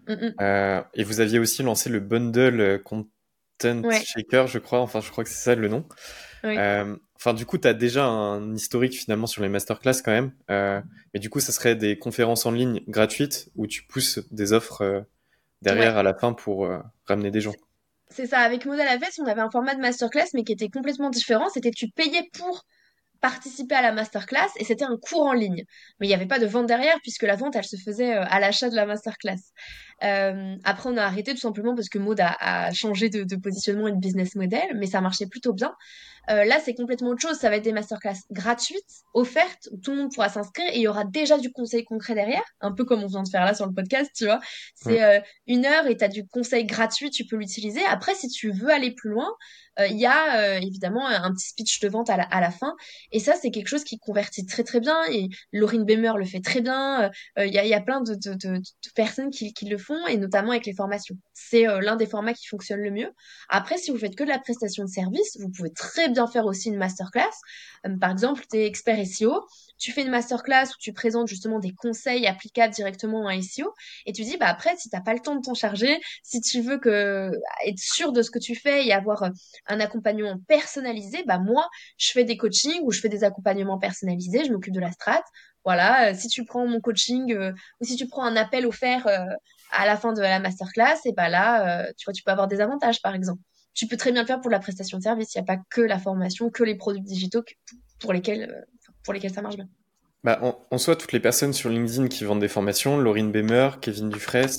[SPEAKER 1] Euh, et vous aviez aussi lancé le bundle euh, Content Shaker, je crois. Enfin, je crois que c'est ça le nom. Euh, enfin, du coup, tu as déjà un historique finalement sur les masterclass quand même. mais du coup, ça serait des conférences en ligne gratuites où tu pousses des offres derrière à la fin pour ramener des gens.
[SPEAKER 2] C'est ça. Avec Maud Alaves, on avait un format de masterclass, mais qui était complètement différent. C'était tu payais pour participer à la masterclass et c'était un cours en ligne. Mais il n'y avait pas de vente derrière puisque la vente, elle se faisait euh, à l'achat de la masterclass. Euh, après, on a arrêté tout simplement parce que Maud a, changé de, de, positionnement et de business model, mais ça marchait plutôt bien. Euh, là, c'est complètement autre chose. Ça va être des masterclass gratuites, offertes, où tout le monde pourra s'inscrire et il y aura déjà du conseil concret derrière, un peu comme on vient de faire là sur le podcast, tu vois. C'est euh, une heure et tu as du conseil gratuit, tu peux l'utiliser. Après, si tu veux aller plus loin, il y a euh, évidemment un petit speech de vente à la, à la fin. Et ça, c'est quelque chose qui convertit très très bien. Et Laurine Bemer le fait très bien. Il y, a, y a plein de, de, de, de personnes qui, qui, le font, et notamment avec les formations. C'est l'un des formats qui fonctionne le mieux. Après, si vous faites que de la prestation de service, vous pouvez très bien faire aussi une masterclass. Euh, par exemple, tu es expert SEO, tu fais une masterclass où tu présentes justement des conseils applicables directement en SEO et tu dis bah après si t'as pas le temps de t'en charger, si tu veux être sûr de ce que tu fais et avoir euh, un accompagnement personnalisé, bah moi je fais des coachings ou je fais des accompagnements personnalisés, je m'occupe de la strat. Voilà, euh, si tu prends mon coaching ou si tu prends un appel offert à la fin de la masterclass, et bah là, tu vois, tu peux avoir des avantages par exemple tu peux très bien le faire pour la prestation de service. Il n'y a pas que la formation, que les produits digitaux pour lesquels, euh, pour lesquels ça marche bien.
[SPEAKER 1] Bah, en, soit, toutes les personnes sur LinkedIn qui vendent des formations, Laurine Bemer, Kevin Dufresne,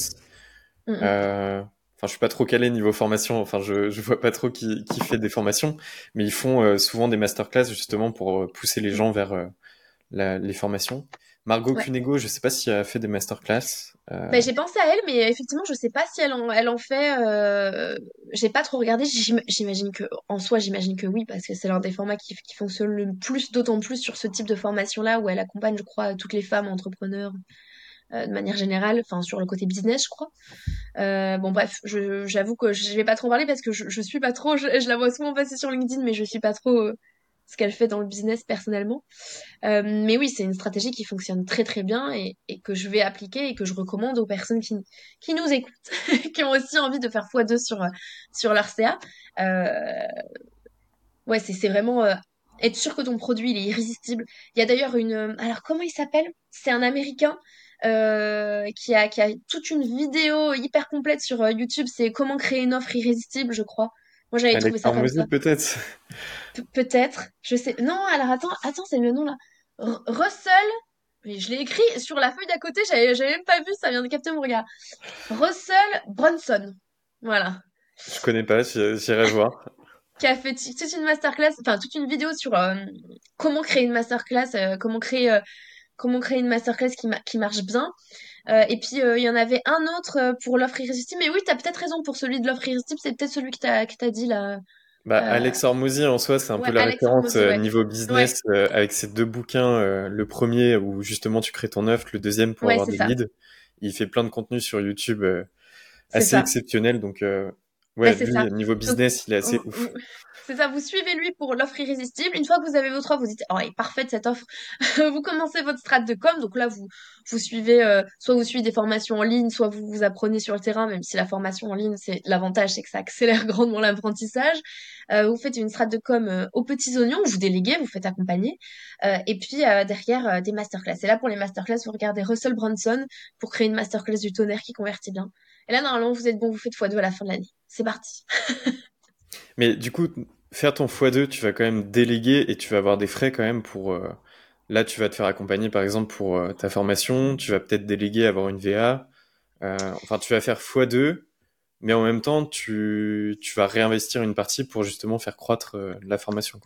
[SPEAKER 1] euh, enfin, je suis pas trop calé niveau formation, enfin, je, je vois pas trop qui, qui fait des formations, mais ils font euh, souvent des masterclass justement pour pousser les gens vers les formations. Margot Cunego, je sais pas si elle a fait des masterclass.
[SPEAKER 2] Euh... Bah, j'ai pensé à elle, mais effectivement, je sais pas si elle en, elle en fait. Euh... J'ai pas trop regardé. J'imagine que, en soi, j'imagine que oui, parce que c'est l'un des formats qui, qui fonctionne le plus, d'autant plus sur ce type de formation-là, où elle accompagne, je crois, toutes les femmes entrepreneurs euh, de manière générale, enfin sur le côté business, je crois. Euh, bon bref, j'avoue que je vais pas trop en parler parce que je, je suis pas trop, je, je, la vois souvent passer sur LinkedIn, mais je suis pas trop euh, ce qu'elle fait dans le business personnellement. Euh, mais oui, c'est une stratégie qui fonctionne très très bien et, que je vais appliquer et que je recommande aux personnes qui, nous écoutent, qui ont aussi envie de faire x2 sur, sur leur CA. Euh, ouais, c'est vraiment euh, être sûr que ton produit il est irrésistible. Il y a d'ailleurs une... Alors comment il s'appelle? C'est un Américain. Euh, qui, a, qui a toute une vidéo hyper complète sur euh, YouTube, c'est comment créer une offre irrésistible, je crois.
[SPEAKER 1] Moi, j'avais trouvé ça comme ça. peut-être.
[SPEAKER 2] peut-être. Je sais. Non, alors attends, attends, c'est le nom là. Russell. je l'ai écrit sur la feuille d'à côté, j'avais, même pas vu, ça vient de capter mon regard. Russell Brunson. Voilà.
[SPEAKER 1] Je connais pas, j'irai voir.
[SPEAKER 2] qui a fait toute une masterclass, enfin toute une vidéo sur euh, comment créer une masterclass, euh, comment créer, euh, comment créer une masterclass qui, qui marche bien. Et puis il y en avait un autre pour l'offre irrésistible. Mais oui, tu as peut-être raison pour celui de l'offre irrésistible. C'est peut-être celui que tu as, dit là.
[SPEAKER 1] Bah, Alex Hormozy en soi, c'est un peu la référence niveau business avec ces deux bouquins. le premier où justement tu crées ton offre, le deuxième pour avoir des leads. Il fait plein de contenu sur YouTube assez exceptionnel. Donc, ouais, lui, niveau business, il est assez ouf.
[SPEAKER 2] C'est ça, vous suivez lui pour l'offre irrésistible. Une fois que vous avez votre offre, vous dites, oh, elle est parfaite cette offre. vous commencez votre strat de com. Donc là, vous, vous suivez, euh, soit vous suivez des formations en ligne, soit vous vous apprenez sur le terrain, même si la formation en ligne, c'est l'avantage, c'est que ça accélère grandement l'apprentissage. Euh, vous faites une strat de com euh, aux petits oignons, vous déléguez, vous faites accompagner. et puis derrière, des masterclass. Et là, pour les masterclass, vous regardez Russell Brunson pour créer une masterclass du tonnerre qui convertit bien. Et là, normalement, vous êtes bon, vous faites x2 à la fin de l'année. C'est parti.
[SPEAKER 1] Mais du coup, faire ton x2, tu vas quand même déléguer et tu vas avoir des frais quand même pour. Euh, là, tu vas te faire accompagner par exemple pour euh, ta formation, tu vas peut-être déléguer avoir une VA. Euh, enfin, tu vas faire x2, mais en même temps, tu, tu vas réinvestir une partie pour justement faire croître la formation.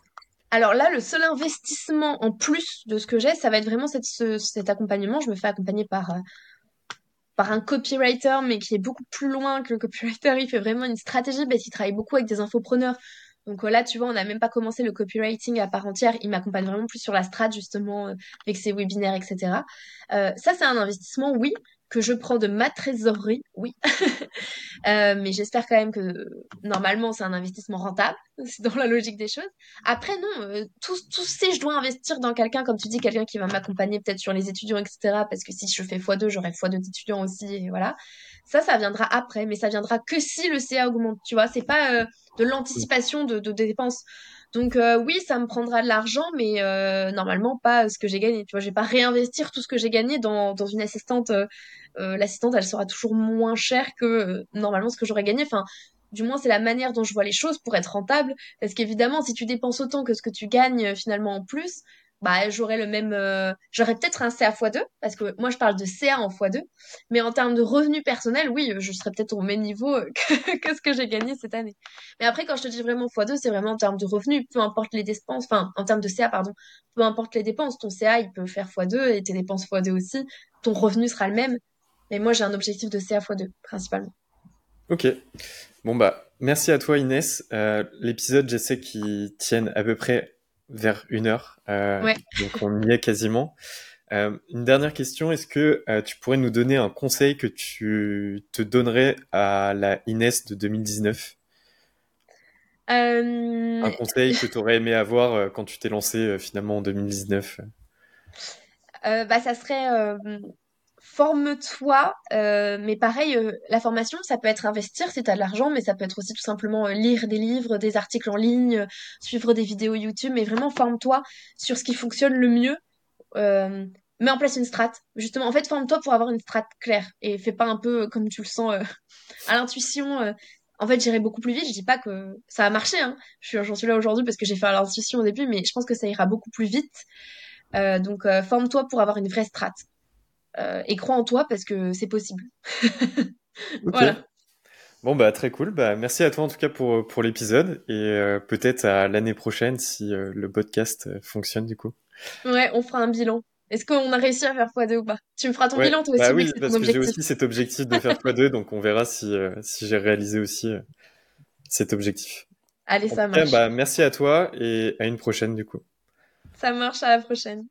[SPEAKER 2] Alors là, le seul investissement en plus de ce que j'ai, ça va être vraiment cette, cet accompagnement. Je me fais accompagner par, par un copywriter, mais qui est beaucoup plus loin que le copywriter. Il fait vraiment une stratégie parce qu'il travaille beaucoup avec des infopreneurs. Donc là, tu vois, on n'a même pas commencé le copywriting à part entière. Il m'accompagne vraiment plus sur la strat, justement, euh, avec ses webinaires, etc. Euh, ça, c'est un investissement, oui, que je prends de ma trésorerie, oui. euh, mais j'espère quand même que normalement c'est un investissement rentable, c'est dans la logique des choses. Après non, euh, tout, tout si je dois investir dans quelqu'un, comme tu dis, quelqu'un qui va m'accompagner peut-être sur les étudiants, etc. Parce que si je fais x2, j'aurai x2 d'étudiants aussi, et voilà. Ça, ça viendra après, mais ça viendra que si le CA augmente, tu vois. C'est pas euh, de l'anticipation de, de, dépenses. Donc euh, oui, ça me prendra de l'argent, mais euh, normalement pas ce que j'ai gagné. Tu vois, je vais pas réinvestir tout ce que j'ai gagné dans, dans une assistante. L'assistante, elle sera toujours moins chère que normalement ce que j'aurais gagné. Enfin, du moins c'est la manière dont je vois les choses pour être rentable. Parce qu'évidemment, si tu dépenses autant que ce que tu gagnes finalement en plus, bah j'aurais le même euh, j'aurais peut-être un CA x2 parce que moi je parle de CA en x2 mais en termes de revenus personnels oui je serais peut-être au même niveau que, que ce que j'ai gagné cette année. Mais après quand je te dis vraiment x2 c'est vraiment en termes de revenus. Peu importe les dépenses enfin en termes de CA pardon. Peu importe les dépenses ton CA il peut faire x2 et tes dépenses x2 aussi. Ton revenu sera le même. Mais moi j'ai un objectif de CA x2 principalement.
[SPEAKER 1] Ok. Bon bah merci à toi Inès. Euh, l'épisode j'essaie qu'il tienne à peu près vers une heure. Euh, donc on y est quasiment. Euh, une dernière question, est-ce que euh, tu pourrais nous donner un conseil que tu te donnerais à la Inès de 2019 Un conseil que tu aurais aimé avoir quand tu t'es lancé finalement en 2019
[SPEAKER 2] bah, Ça serait forme-toi. Euh, mais pareil, euh, la formation, ça peut être investir si tu as de l'argent, mais ça peut être aussi tout simplement euh, lire des livres, des articles en ligne, suivre des vidéos YouTube, mais vraiment forme-toi sur ce qui fonctionne le mieux. mets en place une strat. Justement, en fait, forme-toi pour avoir une strat claire et fais pas un peu comme tu le sens à l'intuition. En fait, j'irai beaucoup plus vite. Je dis pas que ça a marché. Hein. J'en suis là aujourd'hui parce que j'ai fait à l'intuition au début, mais je pense que ça ira beaucoup plus vite. donc, forme-toi pour avoir une vraie strat. Euh, et crois en toi parce que c'est possible.
[SPEAKER 1] Voilà. Bon, bah, très cool. Bah, merci à toi en tout cas pour, pour l'épisode et euh, peut-être à l'année prochaine si euh, le podcast fonctionne du coup.
[SPEAKER 2] Ouais, on fera un bilan. Est-ce qu'on a réussi à faire x2 ou pas? Tu me feras ton bilan toi aussi
[SPEAKER 1] Bah oui, parce que j'ai aussi cet objectif de faire x2, donc on verra si, si j'ai réalisé aussi cet objectif.
[SPEAKER 2] Allez, ça marche.
[SPEAKER 1] bah, merci à toi et à une prochaine du coup.
[SPEAKER 2] Ça marche, à la prochaine.